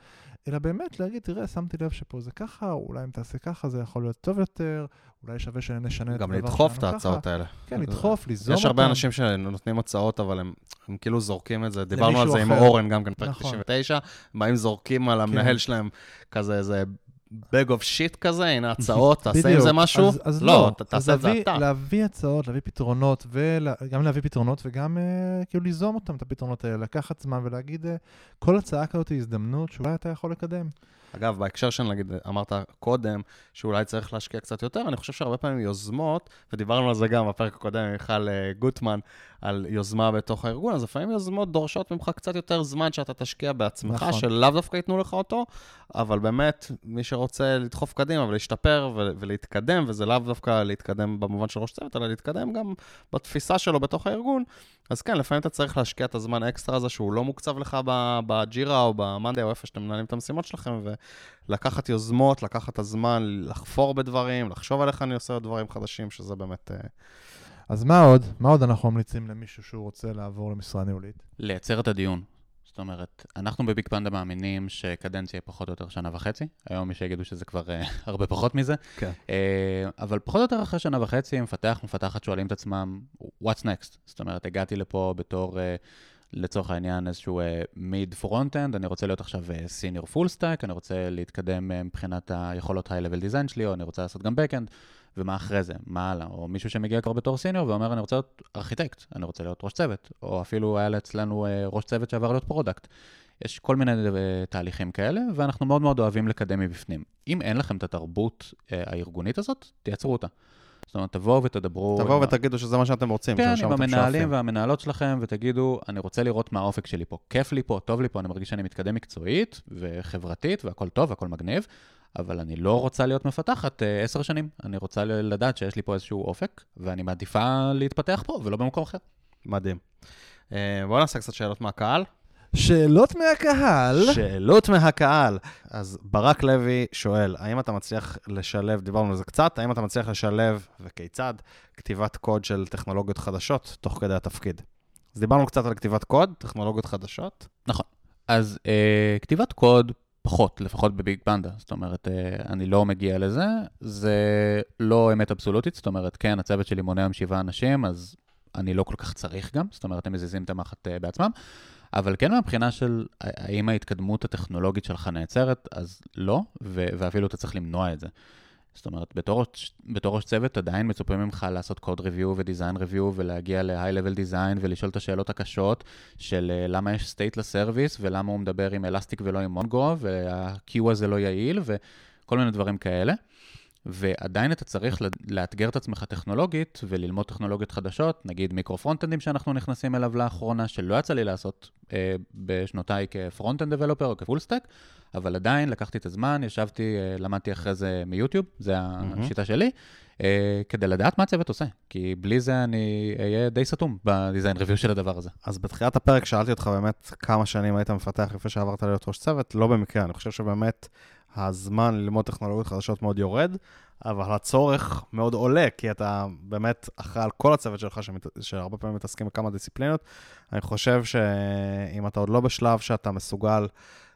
אלא באמת להגיד, תראה, שמתי לב שפה זה ככה, אולי אם תעשה ככה זה יכול להיות טוב יותר, אולי שווה שנשנה את גם הדבר לדחוף את שלנו ההצעות. האלה. כן, לדחוף, ליזום אותם. יש הרבה אנשים שנותנים הצעות, אבל הם, הם כאילו זורקים את זה. דיברנו על זה עם אחר. אורן, גם כן, פרק נכון. 99, באים זורקים על המנהל שלהם כזה איזה bag of shit כזה, הנה הצעות, תעשה עם. זה משהו. אז, אז לא, לא, ת- תעשה את זה אתה. להביא הצעות, להביא פתרונות, וגם להביא פתרונות וגם אה, כאילו ליזום אותם, את הפתרונות האלה, לקחת זמן ולהגיד, אה, כל הצעה כזאת היא הזדמנות שאולי אתה יכול לקדם. אגב, בהקשר של, נגיד, אמרת קודם, שאולי צריך להשקיע קצת יותר, אני חושב שהרבה פעמים יוזמות, ודיברנו על זה גם בפרק הקודם עם מיכל אה, גוטמן, על יוזמה בתוך הארגון, אז לפעמים יוזמות דורשות ממך קצת יותר זמן שאתה תשקיע בעצמך, נכון. שלאו דווקא ייתנו לך אותו, אבל באמת, מי שרוצה לדחוף קדימה ולהשתפר ו- ולהתקדם, וזה לאו דווקא להתקדם במובן של ראש צוות, אלא להתקדם גם בתפיסה שלו בתוך הארגון, אז כן, לפעמים אתה צריך להשקיע את הזמן האקסטרה הזה שהוא לא מוקצב לך בג'ירה או במאנדי או איפה שאתם מנהלים את המשימות שלכם, ולקחת יוזמות, לקחת את הזמן, לחפור בדברים, לחשוב על איך אני עושה דברים חדשים, שזה באמת... אה, אז מה עוד? מה עוד אנחנו ממליצים למישהו שהוא רוצה לעבור למשרה ניהולית? לייצר את הדיון. זאת אומרת, אנחנו בביג פנדה מאמינים שקדנציה היא פחות או יותר שנה וחצי. היום יש שיגידו שזה כבר אה, הרבה פחות מזה. כן. אה, אבל פחות או יותר אחרי שנה וחצי, מפתח, מפתחת שואלים את עצמם, what's next? זאת אומרת, הגעתי לפה בתור, אה, לצורך העניין, איזשהו mid front-end, אני רוצה להיות עכשיו senior full stack, אני רוצה להתקדם מבחינת היכולות high-level design שלי, או אני רוצה לעשות גם backend. ומה אחרי זה, מה הלאה, או מישהו שמגיע כבר בתור senior ואומר, אני רוצה להיות ארכיטקט, אני רוצה להיות ראש צוות, או אפילו היה אצלנו אה, ראש צוות שעבר להיות product. יש כל מיני אה, תהליכים כאלה, ואנחנו מאוד מאוד אוהבים לקדם מבפנים. אם אין לכם את התרבות אה, הארגונית הזאת, תייצרו אותה. זאת אומרת, תבואו ותדברו... תבואו ה- ותגידו שזה מה שאתם רוצים, כן, עם המנהלים שואפים. והמנהלות שלכם, ותגידו, אני רוצה לראות מה האופק שלי פה. כיף לי פה, טוב לי פה, אני מרגיש שאני מתקדם מקצועית וחברתית, והכל טוב והכל מגניב, אבל אני לא רוצה להיות מפתחת אה, עשר שנים. אני רוצה לדעת שיש לי פה איזשהו אופק, ואני מעדיפה להתפתח פה ולא במקום אחר. מדהים. אה, בואו נעשה קצת שאלות מהקהל. שאלות מהקהל. שאלות מהקהל. אז ברק לוי שואל, האם אתה מצליח לשלב, דיברנו על זה קצת, האם אתה מצליח לשלב, וכיצד, כתיבת קוד של טכנולוגיות חדשות תוך כדי התפקיד? אז דיברנו קצת על כתיבת קוד, טכנולוגיות חדשות. אז אה, כתיבת קוד, פחות, לפחות בביג פנדה. זאת אומרת, אה, אני לא מגיע לזה. זה לא אמת אבסולוטית, זאת אומרת, כן, הצוות שלי מונה היום שבעה אנשים, אז אני לא כל כך צריך גם, זאת אומרת, הם מזיזים את המחט אה, בעצמם. אבל כן מהבחינה של האם ההתקדמות הטכנולוגית שלך נעצרת, אז לא, ואפילו אתה צריך למנוע את זה. זאת אומרת, בתור, בתור ראש צוות עדיין מצופה ממך לעשות code review ו design review ולהגיע ל-high-level design ולשאול את השאלות הקשות של אה, למה יש state ל service ולמה הוא מדבר עם Elastic ולא עם Mongo וה queue הזה לא יעיל וכל מיני דברים כאלה. ועדיין אתה צריך לאתגר את עצמך טכנולוגית וללמוד טכנולוגיות חדשות, נגיד micro-frontend ים שאנחנו נכנסים אליו לאחרונה, שלא יצא לי לעשות אה, בשנותיי כ frontend developer או כ full stack, אבל עדיין לקחתי את הזמן, ישבתי, אה, למדתי אחרי זה מיוטיוב, זה השיטה שלי, אה, כדי לדעת מה הצוות עושה, כי בלי זה אני אהיה די סתום בדיזיין ריוויו של הדבר הזה. אז בתחילת הפרק שאלתי אותך באמת כמה שנים היית מפתח לפני שעברת להיות ראש צוות, לא במקרה, אני חושב שבאמת הזמן ללמוד טכנולוגיות חדשות מאוד יורד, אבל הצורך מאוד עולה, כי אתה באמת אחראי על כל הצוות שלך, שמת, שהרבה פעמים מתעסקים בכמה דיסציפלינות. אני חושב שאם אתה עוד לא בשלב שאתה מסוגל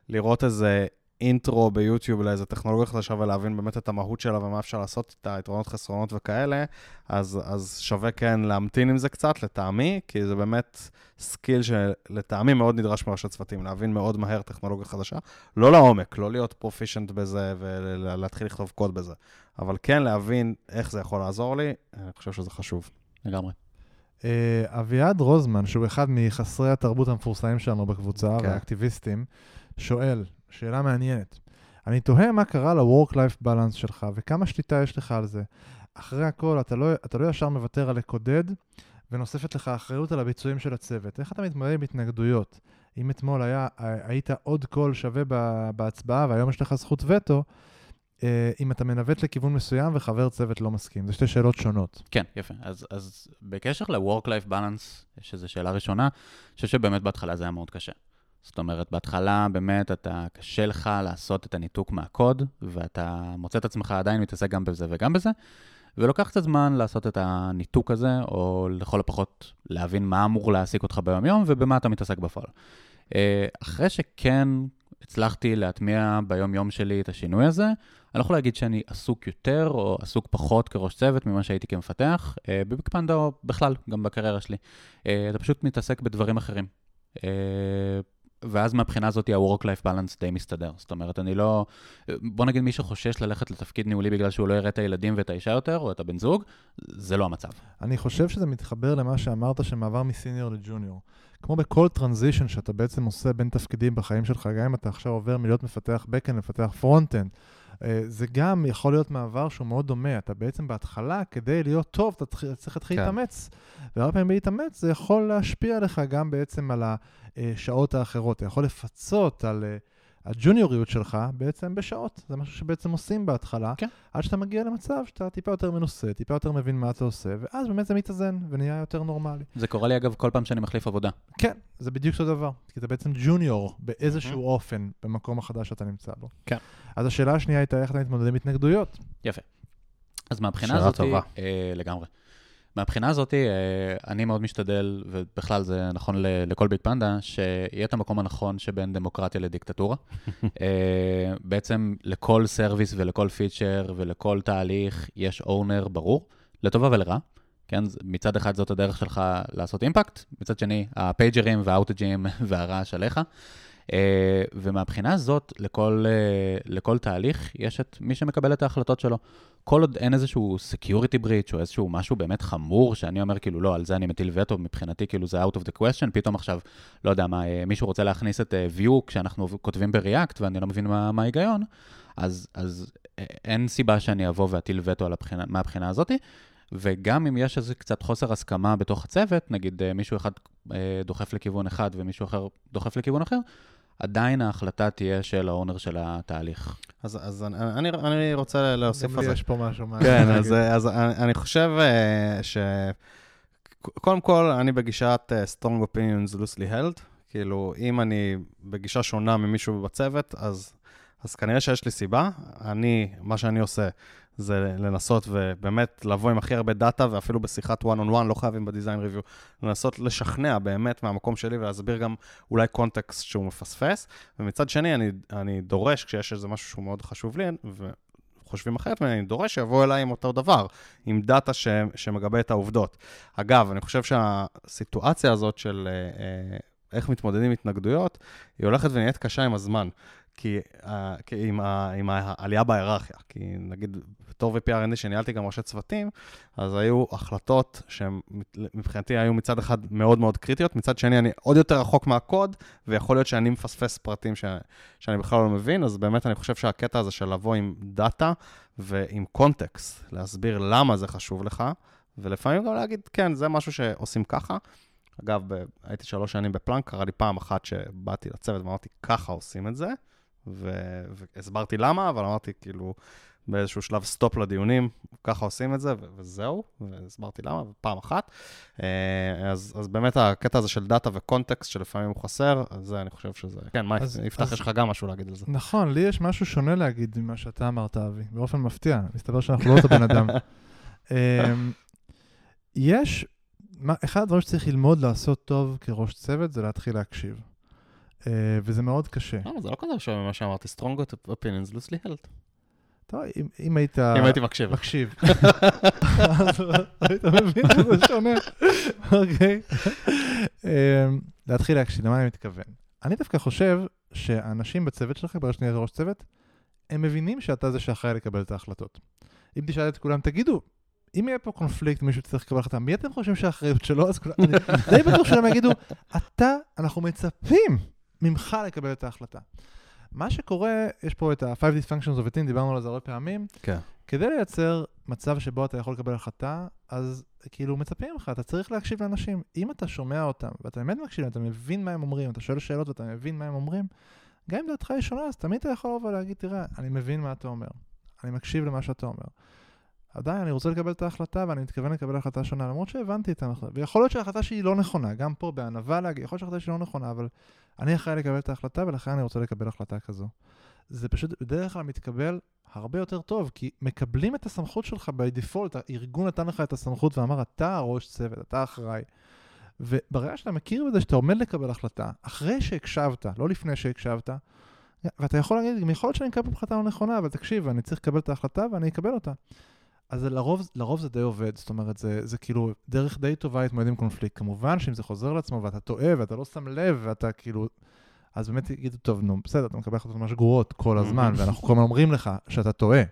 לראות איזה intro ביוטיוב לאיזה טכנולוגיה חדשה ולהבין באמת את המהות שלה ומה אפשר לעשות איתה, יתרונות, חסרונות וכאלה, אז, אז שווה כן להמתין עם זה קצת, לטעמי, כי זה באמת skill שלטעמי מאוד נדרש מראש הצוותים, להבין מאוד מהר טכנולוגיה חדשה. לא לעומק, לא להיות proficient בזה ולהתחיל לכתוב קוד בזה, אבל כן להבין איך זה יכול לעזור לי, אני חושב שזה חשוב. לגמרי. אה, אביעד רוזמן, שהוא אחד מחסרי התרבות המפורסמים שלנו בקבוצה, כן. והאקטיביסטים, שואל, שאלה מעניינת. אני תוהה מה קרה ל-work-life balance שלך וכמה שליטה יש לך על זה. אחרי הכל, אתה לא, אתה לא ישר מוותר על לקודד, ונוספת לך אחריות על הביצועים של הצוות. איך אתה מתמודד עם התנגדויות? אם אתמול היה, היית עוד קול שווה בהצבעה והיום יש לך זכות וטו, אה, אם אתה מנווט לכיוון מסוים וחבר צוות לא מסכים. זה שתי שאלות שונות. כן, יפה. אז, אז בקשר ל-work-life balance, יש איזו שאלה ראשונה, אני חושב שבאמת בהתחלה זה היה מאוד קשה. זאת אומרת, בהתחלה באמת אתה, קשה לך לעשות את הניתוק מהקוד, ואתה מוצא את עצמך עדיין מתעסק גם בזה וגם בזה, ולוקח קצת זמן לעשות את הניתוק הזה, או לכל הפחות להבין מה אמור להעסיק אותך ביום-יום ובמה אתה מתעסק בפועל. אה, אחרי שכן הצלחתי להטמיע ביום-יום שלי את השינוי הזה, אני לא יכול להגיד שאני עסוק יותר או עסוק פחות כראש צוות ממה שהייתי כמפתח, אה, בביג פנדה או בכלל, גם בקריירה שלי. אה, אתה פשוט מתעסק בדברים אחרים. ואז מהבחינה הזאת ה-work-life balance די מסתדר. זאת אומרת, אני לא... בוא נגיד מי שחושש ללכת לתפקיד ניהולי בגלל שהוא לא יראה את הילדים ואת האישה יותר, או את הבן זוג, זה לא המצב. אני חושב שזה מתחבר למה שאמרת, שמעבר מסיניור לג'וניור. כמו בכל טרנזישן שאתה בעצם עושה בין תפקידים בחיים שלך, גם אם אתה עכשיו עובר מלהיות מפתח backend לפתח frontend, אה, זה גם יכול להיות מעבר שהוא מאוד דומה. אתה בעצם בהתחלה, כדי להיות טוב, אתה צריך להתחיל כן. להתאמץ. והרבה פעמים להתאמץ זה יכול להשפיע עליך גם בעצם על השעות האחרות. אתה יכול לפצות על... אה, הג'וניוריות שלך בעצם בשעות. זה משהו שבעצם עושים בהתחלה, כן. עד שאתה מגיע למצב שאתה טיפה יותר מנוסה, טיפה יותר מבין מה אתה עושה, ואז באמת זה מתאזן ונהיה יותר נורמלי. זה קורה לי אגב כל פעם שאני מחליף עבודה. כן, זה בדיוק אותו דבר. כי אתה בעצם ג'וניור באיזשהו mm-hmm. אופן במקום החדש שאתה נמצא בו. כן. אז השאלה השנייה הייתה איך אתה מתמודד עם התנגדויות. יפה. אז מהבחינה הזאת, אה, לגמרי. מהבחינה הזאת, אה, אני מאוד משתדל, ובכלל זה נכון לכל BigPanda, שיהיה את המקום הנכון שבין דמוקרטיה לדיקטטורה. אה, בעצם לכל service ולכל feature ולכל תהליך יש owner ברור, לטובה ולרע. כן, מצד אחד זאת הדרך שלך לעשות impact, מצד שני, הפייג'רים והאוטג'ים והרעש עליך. אה, ומהבחינה הזאת, לכל, לכל תהליך יש את מי שמקבל את ההחלטות שלו. כל עוד אין איזשהו security breach או איזשהו משהו באמת חמור, שאני אומר כאילו, לא, על זה אני מטיל וטו, מבחינתי כאילו זה out of the question, פתאום עכשיו, לא יודע מה, אה, מישהו רוצה להכניס את view כשאנחנו כותבים ב-react ואני לא מבין מה, ההיגיון, אז, אז אה, אין סיבה שאני אבוא ואטיל וטו הבחינה, מהבחינה הזאת. וגם אם יש איזה קצת חוסר הסכמה בתוך הצוות, נגיד מישהו אחד דוחף לכיוון אחד ומישהו אחר דוחף לכיוון אחר, עדיין ההחלטה תהיה של האונר של התהליך. אז, אז אני, אני, אני רוצה להוסיף על זה. יש פה משהו מה... כן, אז, אז אני, אני חושב uh, ש... קודם כל, אני בגישת uh, Strong Opinions Loosely Held. כאילו, אם אני בגישה שונה ממישהו בצוות, אז, אז כנראה שיש לי סיבה. אני, מה שאני עושה, זה לנסות ובאמת לבוא עם הכי הרבה דאטה, ואפילו בשיחת one on one, לא חייבים בדיזיין ריוויו, לנסות לשכנע באמת מהמקום שלי ולהסביר גם אולי קונטקסט שהוא מפספס. ומצד שני, אני, אני דורש, כשיש איזה משהו שהוא מאוד חשוב לי, וחושבים אחרת ואני דורש שיבואו אליי עם אותו דבר, עם דאטה ש, שמגבה את העובדות. אגב, אני חושב שהסיטואציה הזאת של... איך מתמודדים עם התנגדויות, היא הולכת ונהיית קשה עם הזמן. כי, uh, כי עם, ה, עם העלייה בהיררכיה, כי נגיד בתור VPRND שניהלתי גם ראשי צוותים, אז היו החלטות שמבחינתי היו מצד אחד מאוד מאוד קריטיות, מצד שני אני עוד יותר רחוק מהקוד, ויכול להיות שאני מפספס פרטים ש, שאני בכלל לא מבין, אז באמת אני חושב שהקטע הזה של לבוא עם דאטה ועם קונטקסט, להסביר למה זה חשוב לך, ולפעמים גם להגיד, כן, זה משהו שעושים ככה. אגב, ב- הייתי שלוש שנים בפלאנק, קרה לי פעם אחת שבאתי לצוות ואמרתי, ככה עושים את זה. ו- והסברתי למה, אבל אמרתי כאילו באיזשהו שלב stop לדיונים, ככה עושים את זה, ו- וזהו, והסברתי למה, פעם אחת. אה, אז, אז באמת הקטע הזה של data ו context שלפעמים הוא חסר, זה אני חושב שזה... כן, מה, יפתח, יש לך גם משהו להגיד על זה. נכון, לי יש משהו שונה להגיד ממה שאתה אמרת, אבי, באופן מפתיע, מסתבר שאנחנו לא אותו בן אדם. אמ, יש, אחד הדברים שצריך ללמוד לעשות טוב כראש צוות זה להתחיל להקשיב. אה, וזה מאוד קשה. לא, זה לא כזה שונה ממה שאמרתי, strong opinions loosely held. טוב, אם, אם היית... אם הייתי מקשיב. מקשיב. היית מבין שזה שונה. אוקיי. אמ, להתחיל להקשיב, למה אני מתכוון? אני דווקא חושב שהאנשים בצוות שלך, ברגע שאתה ראש צוות, הם מבינים שאתה זה שאחראי לקבל את ההחלטות. אם תשאל את כולם, תגידו, אם יהיה פה קונפליקט, מישהו צריך לקבל החלטה, מי אתם חושבים שהאחריות שלו? אז כולם, אני די בטוח שהם יגידו, אתה, אנחנו מצפים ממך לקבל את ההחלטה. מה שקורה, יש פה את ה-5 dysfunctions of a team, דיברנו על זה הרבה פעמים. כן. כדי לייצר מצב שבו אתה יכול לקבל החלטה, אז כאילו מצפים ממך, אתה צריך להקשיב לאנשים. אם אתה שומע אותם, ואתה באמת מקשיב, אתה מבין מה הם אומרים, אתה שואל שאלות ואתה מבין מה הם אומרים, גם אם דעתך היא שונה, אז תמיד אתה יכול לבוא ולהגיד, תראה, אני מבין מה אתה אומר, אני מקשיב למה שאתה אומר. עדיין אני רוצה לקבל את ההחלטה ואני מתכוון לקבל החלטה שונה, למרות שהבנתי את ההחלטה. ויכול להיות שההחלטה שלי לא נכונה, גם פה בענווה להגיד, יכול להיות שההחלטה שלי לא נכונה, אבל אני אחראי לקבל את ההחלטה ולכן אני רוצה לקבל החלטה כזו. זה פשוט בדרך כלל מתקבל הרבה יותר טוב, כי מקבלים את הסמכות שלך by default, הארגון נתן לך את הסמכות ואמר, אתה ראש צוות, אתה אחראי. וברגע שאתה מכיר בזה שאתה עומד לקבל החלטה, אחרי שהקשבת, לא לפני שהקשבת, ואתה יכול להגיד, גם יכול להיות שאני אקבל החלטה לא נכונה, אבל תקשיב, אני צריך לקבל את ההחלטה ואני אקבל אותה. אז לרוב, לרוב זה די עובד, זאת אומרת, זה, זה כאילו דרך די טובה להתמודד עם קונפליקט. כמובן שאם זה חוזר לעצמו ואתה טועה ואתה לא שם לב ואתה כאילו... אז באמת יגידו, טוב, נו, בסדר, אתה מקבל החלטות ממש גרועות כל הזמן, ואנחנו כל הזמן אומרים לך שאתה טועה.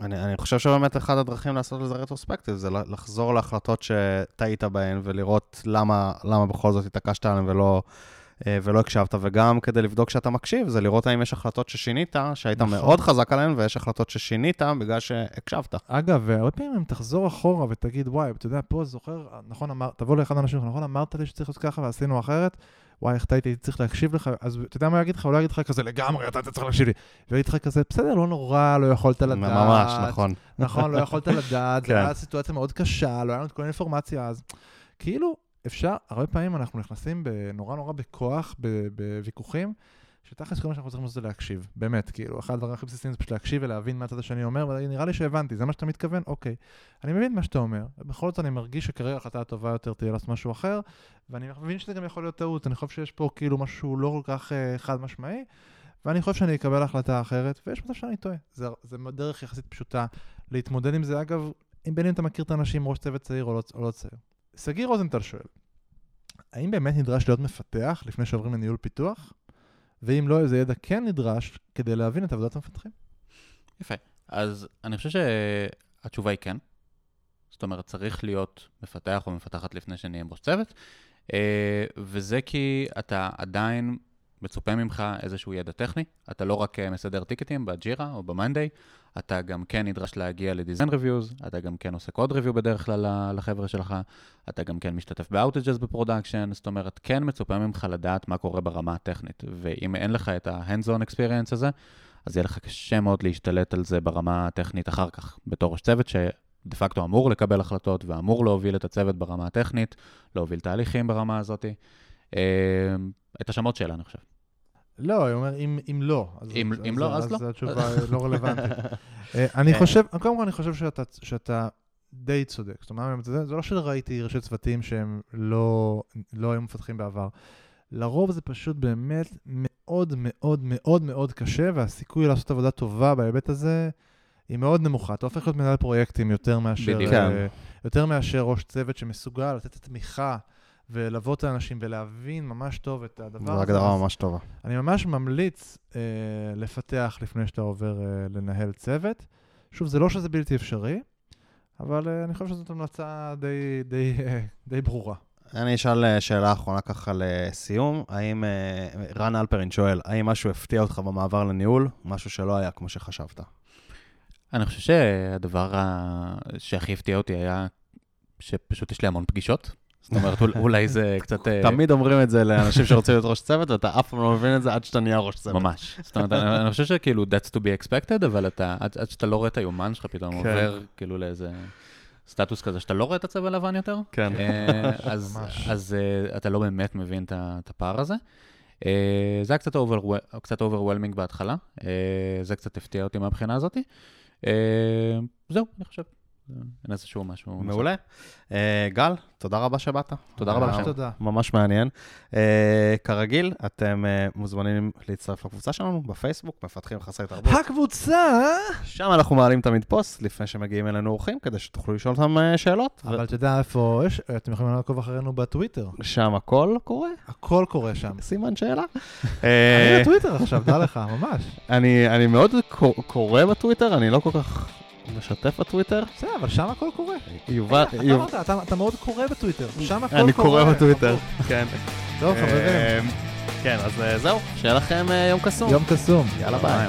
אני, אני חושב שבאמת אחת הדרכים לעשות לזה רטרוספקטיב זה לחזור להחלטות שטעית בהן ולראות למה, למה בכל זאת התעקשת עליהן ולא, ולא הקשבת, וגם כדי לבדוק שאתה מקשיב, זה לראות האם יש החלטות ששינית, שהיית נכון. מאוד חזק עליהן, ויש החלטות ששינית בגלל שהקשבת. אגב, הרבה פעמים אם תחזור אחורה ותגיד, וואי, אתה יודע, פה זוכר, נכון, אמר, תבוא לאחד האנשים, נכון, אמרת לי שצריך לעשות ככה ועשינו אחרת, וואי, איך טעיתי, צריך להקשיב לך, אז אתה יודע מה יגיד לך? הוא לא יגיד לך כזה, לגמרי, אתה צריך להקשיב לי. ויגיד לך כזה, בסדר, לא נורא, לא יכולת לדעת. ממש, נכון. נכון, לא יכולת לדעת, זו הייתה סיטואציה מאוד קשה, לא היה לנו את כל האינפורמציה אז. כאילו, אפשר, הרבה פעמים אנחנו נכנסים נורא נורא בכוח, בוויכוחים, שתכלס כל מה שאנחנו צריכים לעשות זה להקשיב, באמת, כאילו, אחד הדברים הכי בסיסיים זה פשוט להקשיב ולהבין מה הצד השני אומר, ונראה לי שהבנתי, זה מה שאתה מתכוון? אוקיי. אני מבין מה שאתה אומר, ובכל זאת אני מרגיש שכרגע ההחלטה הטובה יותר תהיה לעשות משהו אחר, ואני מבין שזה גם יכול להיות טעות, אני חושב שיש פה כאילו משהו לא כל כך uh, חד משמעי, ואני חושב שאני אקבל החלטה אחרת, ויש מצב שאני טועה. זה, זה דרך יחסית פשוטה להתמודד עם זה, אגב, אם בין אם אתה מכיר את האנשים, ראש צוות צעיר או לא, או לא צעיר. שגיא רוזנטל שואל, האם באמת נדרש להיות מפתח לפני שעוברים לניהול פיתוח? ואם לא, איזה ידע כן נדרש כדי להבין את עבודת המפתחים. יפה. אז אני חושב שהתשובה היא כן. זאת אומרת, צריך להיות מפתח או מפתחת לפני שנהיה ראש צוות, אה, וזה כי אתה עדיין מצופה ממך איזשהו ידע טכני, אתה לא רק אה, מסדר ticket ים ב Jira או ב Monday, אתה גם כן נדרש להגיע ל design reviews, אתה גם כן עושה code review בדרך כלל לחבר'ה שלך, אתה גם כן משתתף ב outages ב production, זאת אומרת, כן מצופה ממך לדעת מה קורה ברמה הטכנית, ואם אין לך את ה-hands-on experience הזה, אז יהיה לך קשה מאוד להשתלט על זה ברמה הטכנית אחר כך, בתור ראש צוות שדה פקטו אמור לקבל החלטות ואמור להוביל את הצוות ברמה הטכנית, להוביל תהליכים ברמה הזאת. אה, את השמות שלה, אני חושב. לא, אני אומר, אם, אם לא. אז, אם, אז, אם לא, אז, אז לא. אז התשובה לא רלוונטית. אה, אני אה. חושב, קודם כל אני חושב שאתה, שאתה די צודק. זאת אומרת, זה, זה לא שראיתי ראשי צוותים שהם לא, לא היו מפתחים בעבר. לרוב זה פשוט באמת מאוד מאוד מאוד מאוד קשה, והסיכוי לעשות עבודה טובה בהיבט הזה היא מאוד נמוכה. אתה הופך להיות מנהל פרויקטים יותר מאשר. אה, יותר מאשר ראש צוות שמסוגל לתת תמיכה. וללוות את האנשים ולהבין ממש טוב את הדבר הזה. זו הגדרה ממש טובה. אני ממש ממליץ אה, לפתח לפני שאתה עובר אה, לנהל צוות. שוב, זה לא שזה בלתי אפשרי, אבל אה, אני חושב שזאת המלצה די, די, אה, די ברורה. אני אשאל אה, שאלה אחרונה ככה לסיום. האם, אה, רן אלפרין שואל, האם משהו הפתיע אותך במעבר לניהול? משהו שלא היה כמו שחשבת. אני חושב שהדבר שהכי הפתיע אותי היה שפשוט יש לי המון פגישות. זאת אומרת, אולי זה קצת... אה, תמיד אומרים את זה לאנשים שרוצים להיות ראש צוות, ואתה אף פעם לא מבין את זה עד שאתה נהיה ראש צוות. ממש. זאת אומרת, אני חושב שכאילו, that's to be expected, אבל עד שאתה לא רואה את היומן שלך, פתאום כן. עובר כאילו לאיזה... סטטוס כזה שאתה לא רואה את הצבע הלבן יותר, כן. אה, אז, אז uh, אתה לא באמת מבין את הפער הזה. זה היה קצת, over, קצת overwhelming בהתחלה, זה קצת הפתיע אותי מהבחינה הזאת. זהו, אני חושב. אין איזשהו משהו. מעולה. אה, גל, תודה רבה שבאת. תודה רבה לכם. תודה. ממש מעניין. אה, כרגיל, אתם אה, מוזמנים להצטרף לקבוצה שלנו בפייסבוק, מפתחים חסרי תרבות. הקבוצה! שם אנחנו מעלים תמיד פוסט לפני שמגיעים אלינו אורחים, כדי שתוכלו לשאול אותם שאלות. אבל אתה יודע איפה יש? אתם יכולים לעקוב אחרינו בטוויטר. שם הכל קורה? הכל קורה שם. סימן שאלה. אני בטוויטר עכשיו, דע לך, ממש. אני מאוד קורא בטוויטר, אני לא כל כך... משתף בטוויטר? בסדר, אבל שם הכל קורה. יובל... אתה אמרת, אתה מאוד קורא בטוויטר, שם הכל קורה. אני קורא בטוויטר, כן. טוב, חברים. כן, אז אה, זהו, שיהיה לכם אה, יום קסום. יום קסום. יאללה ביי.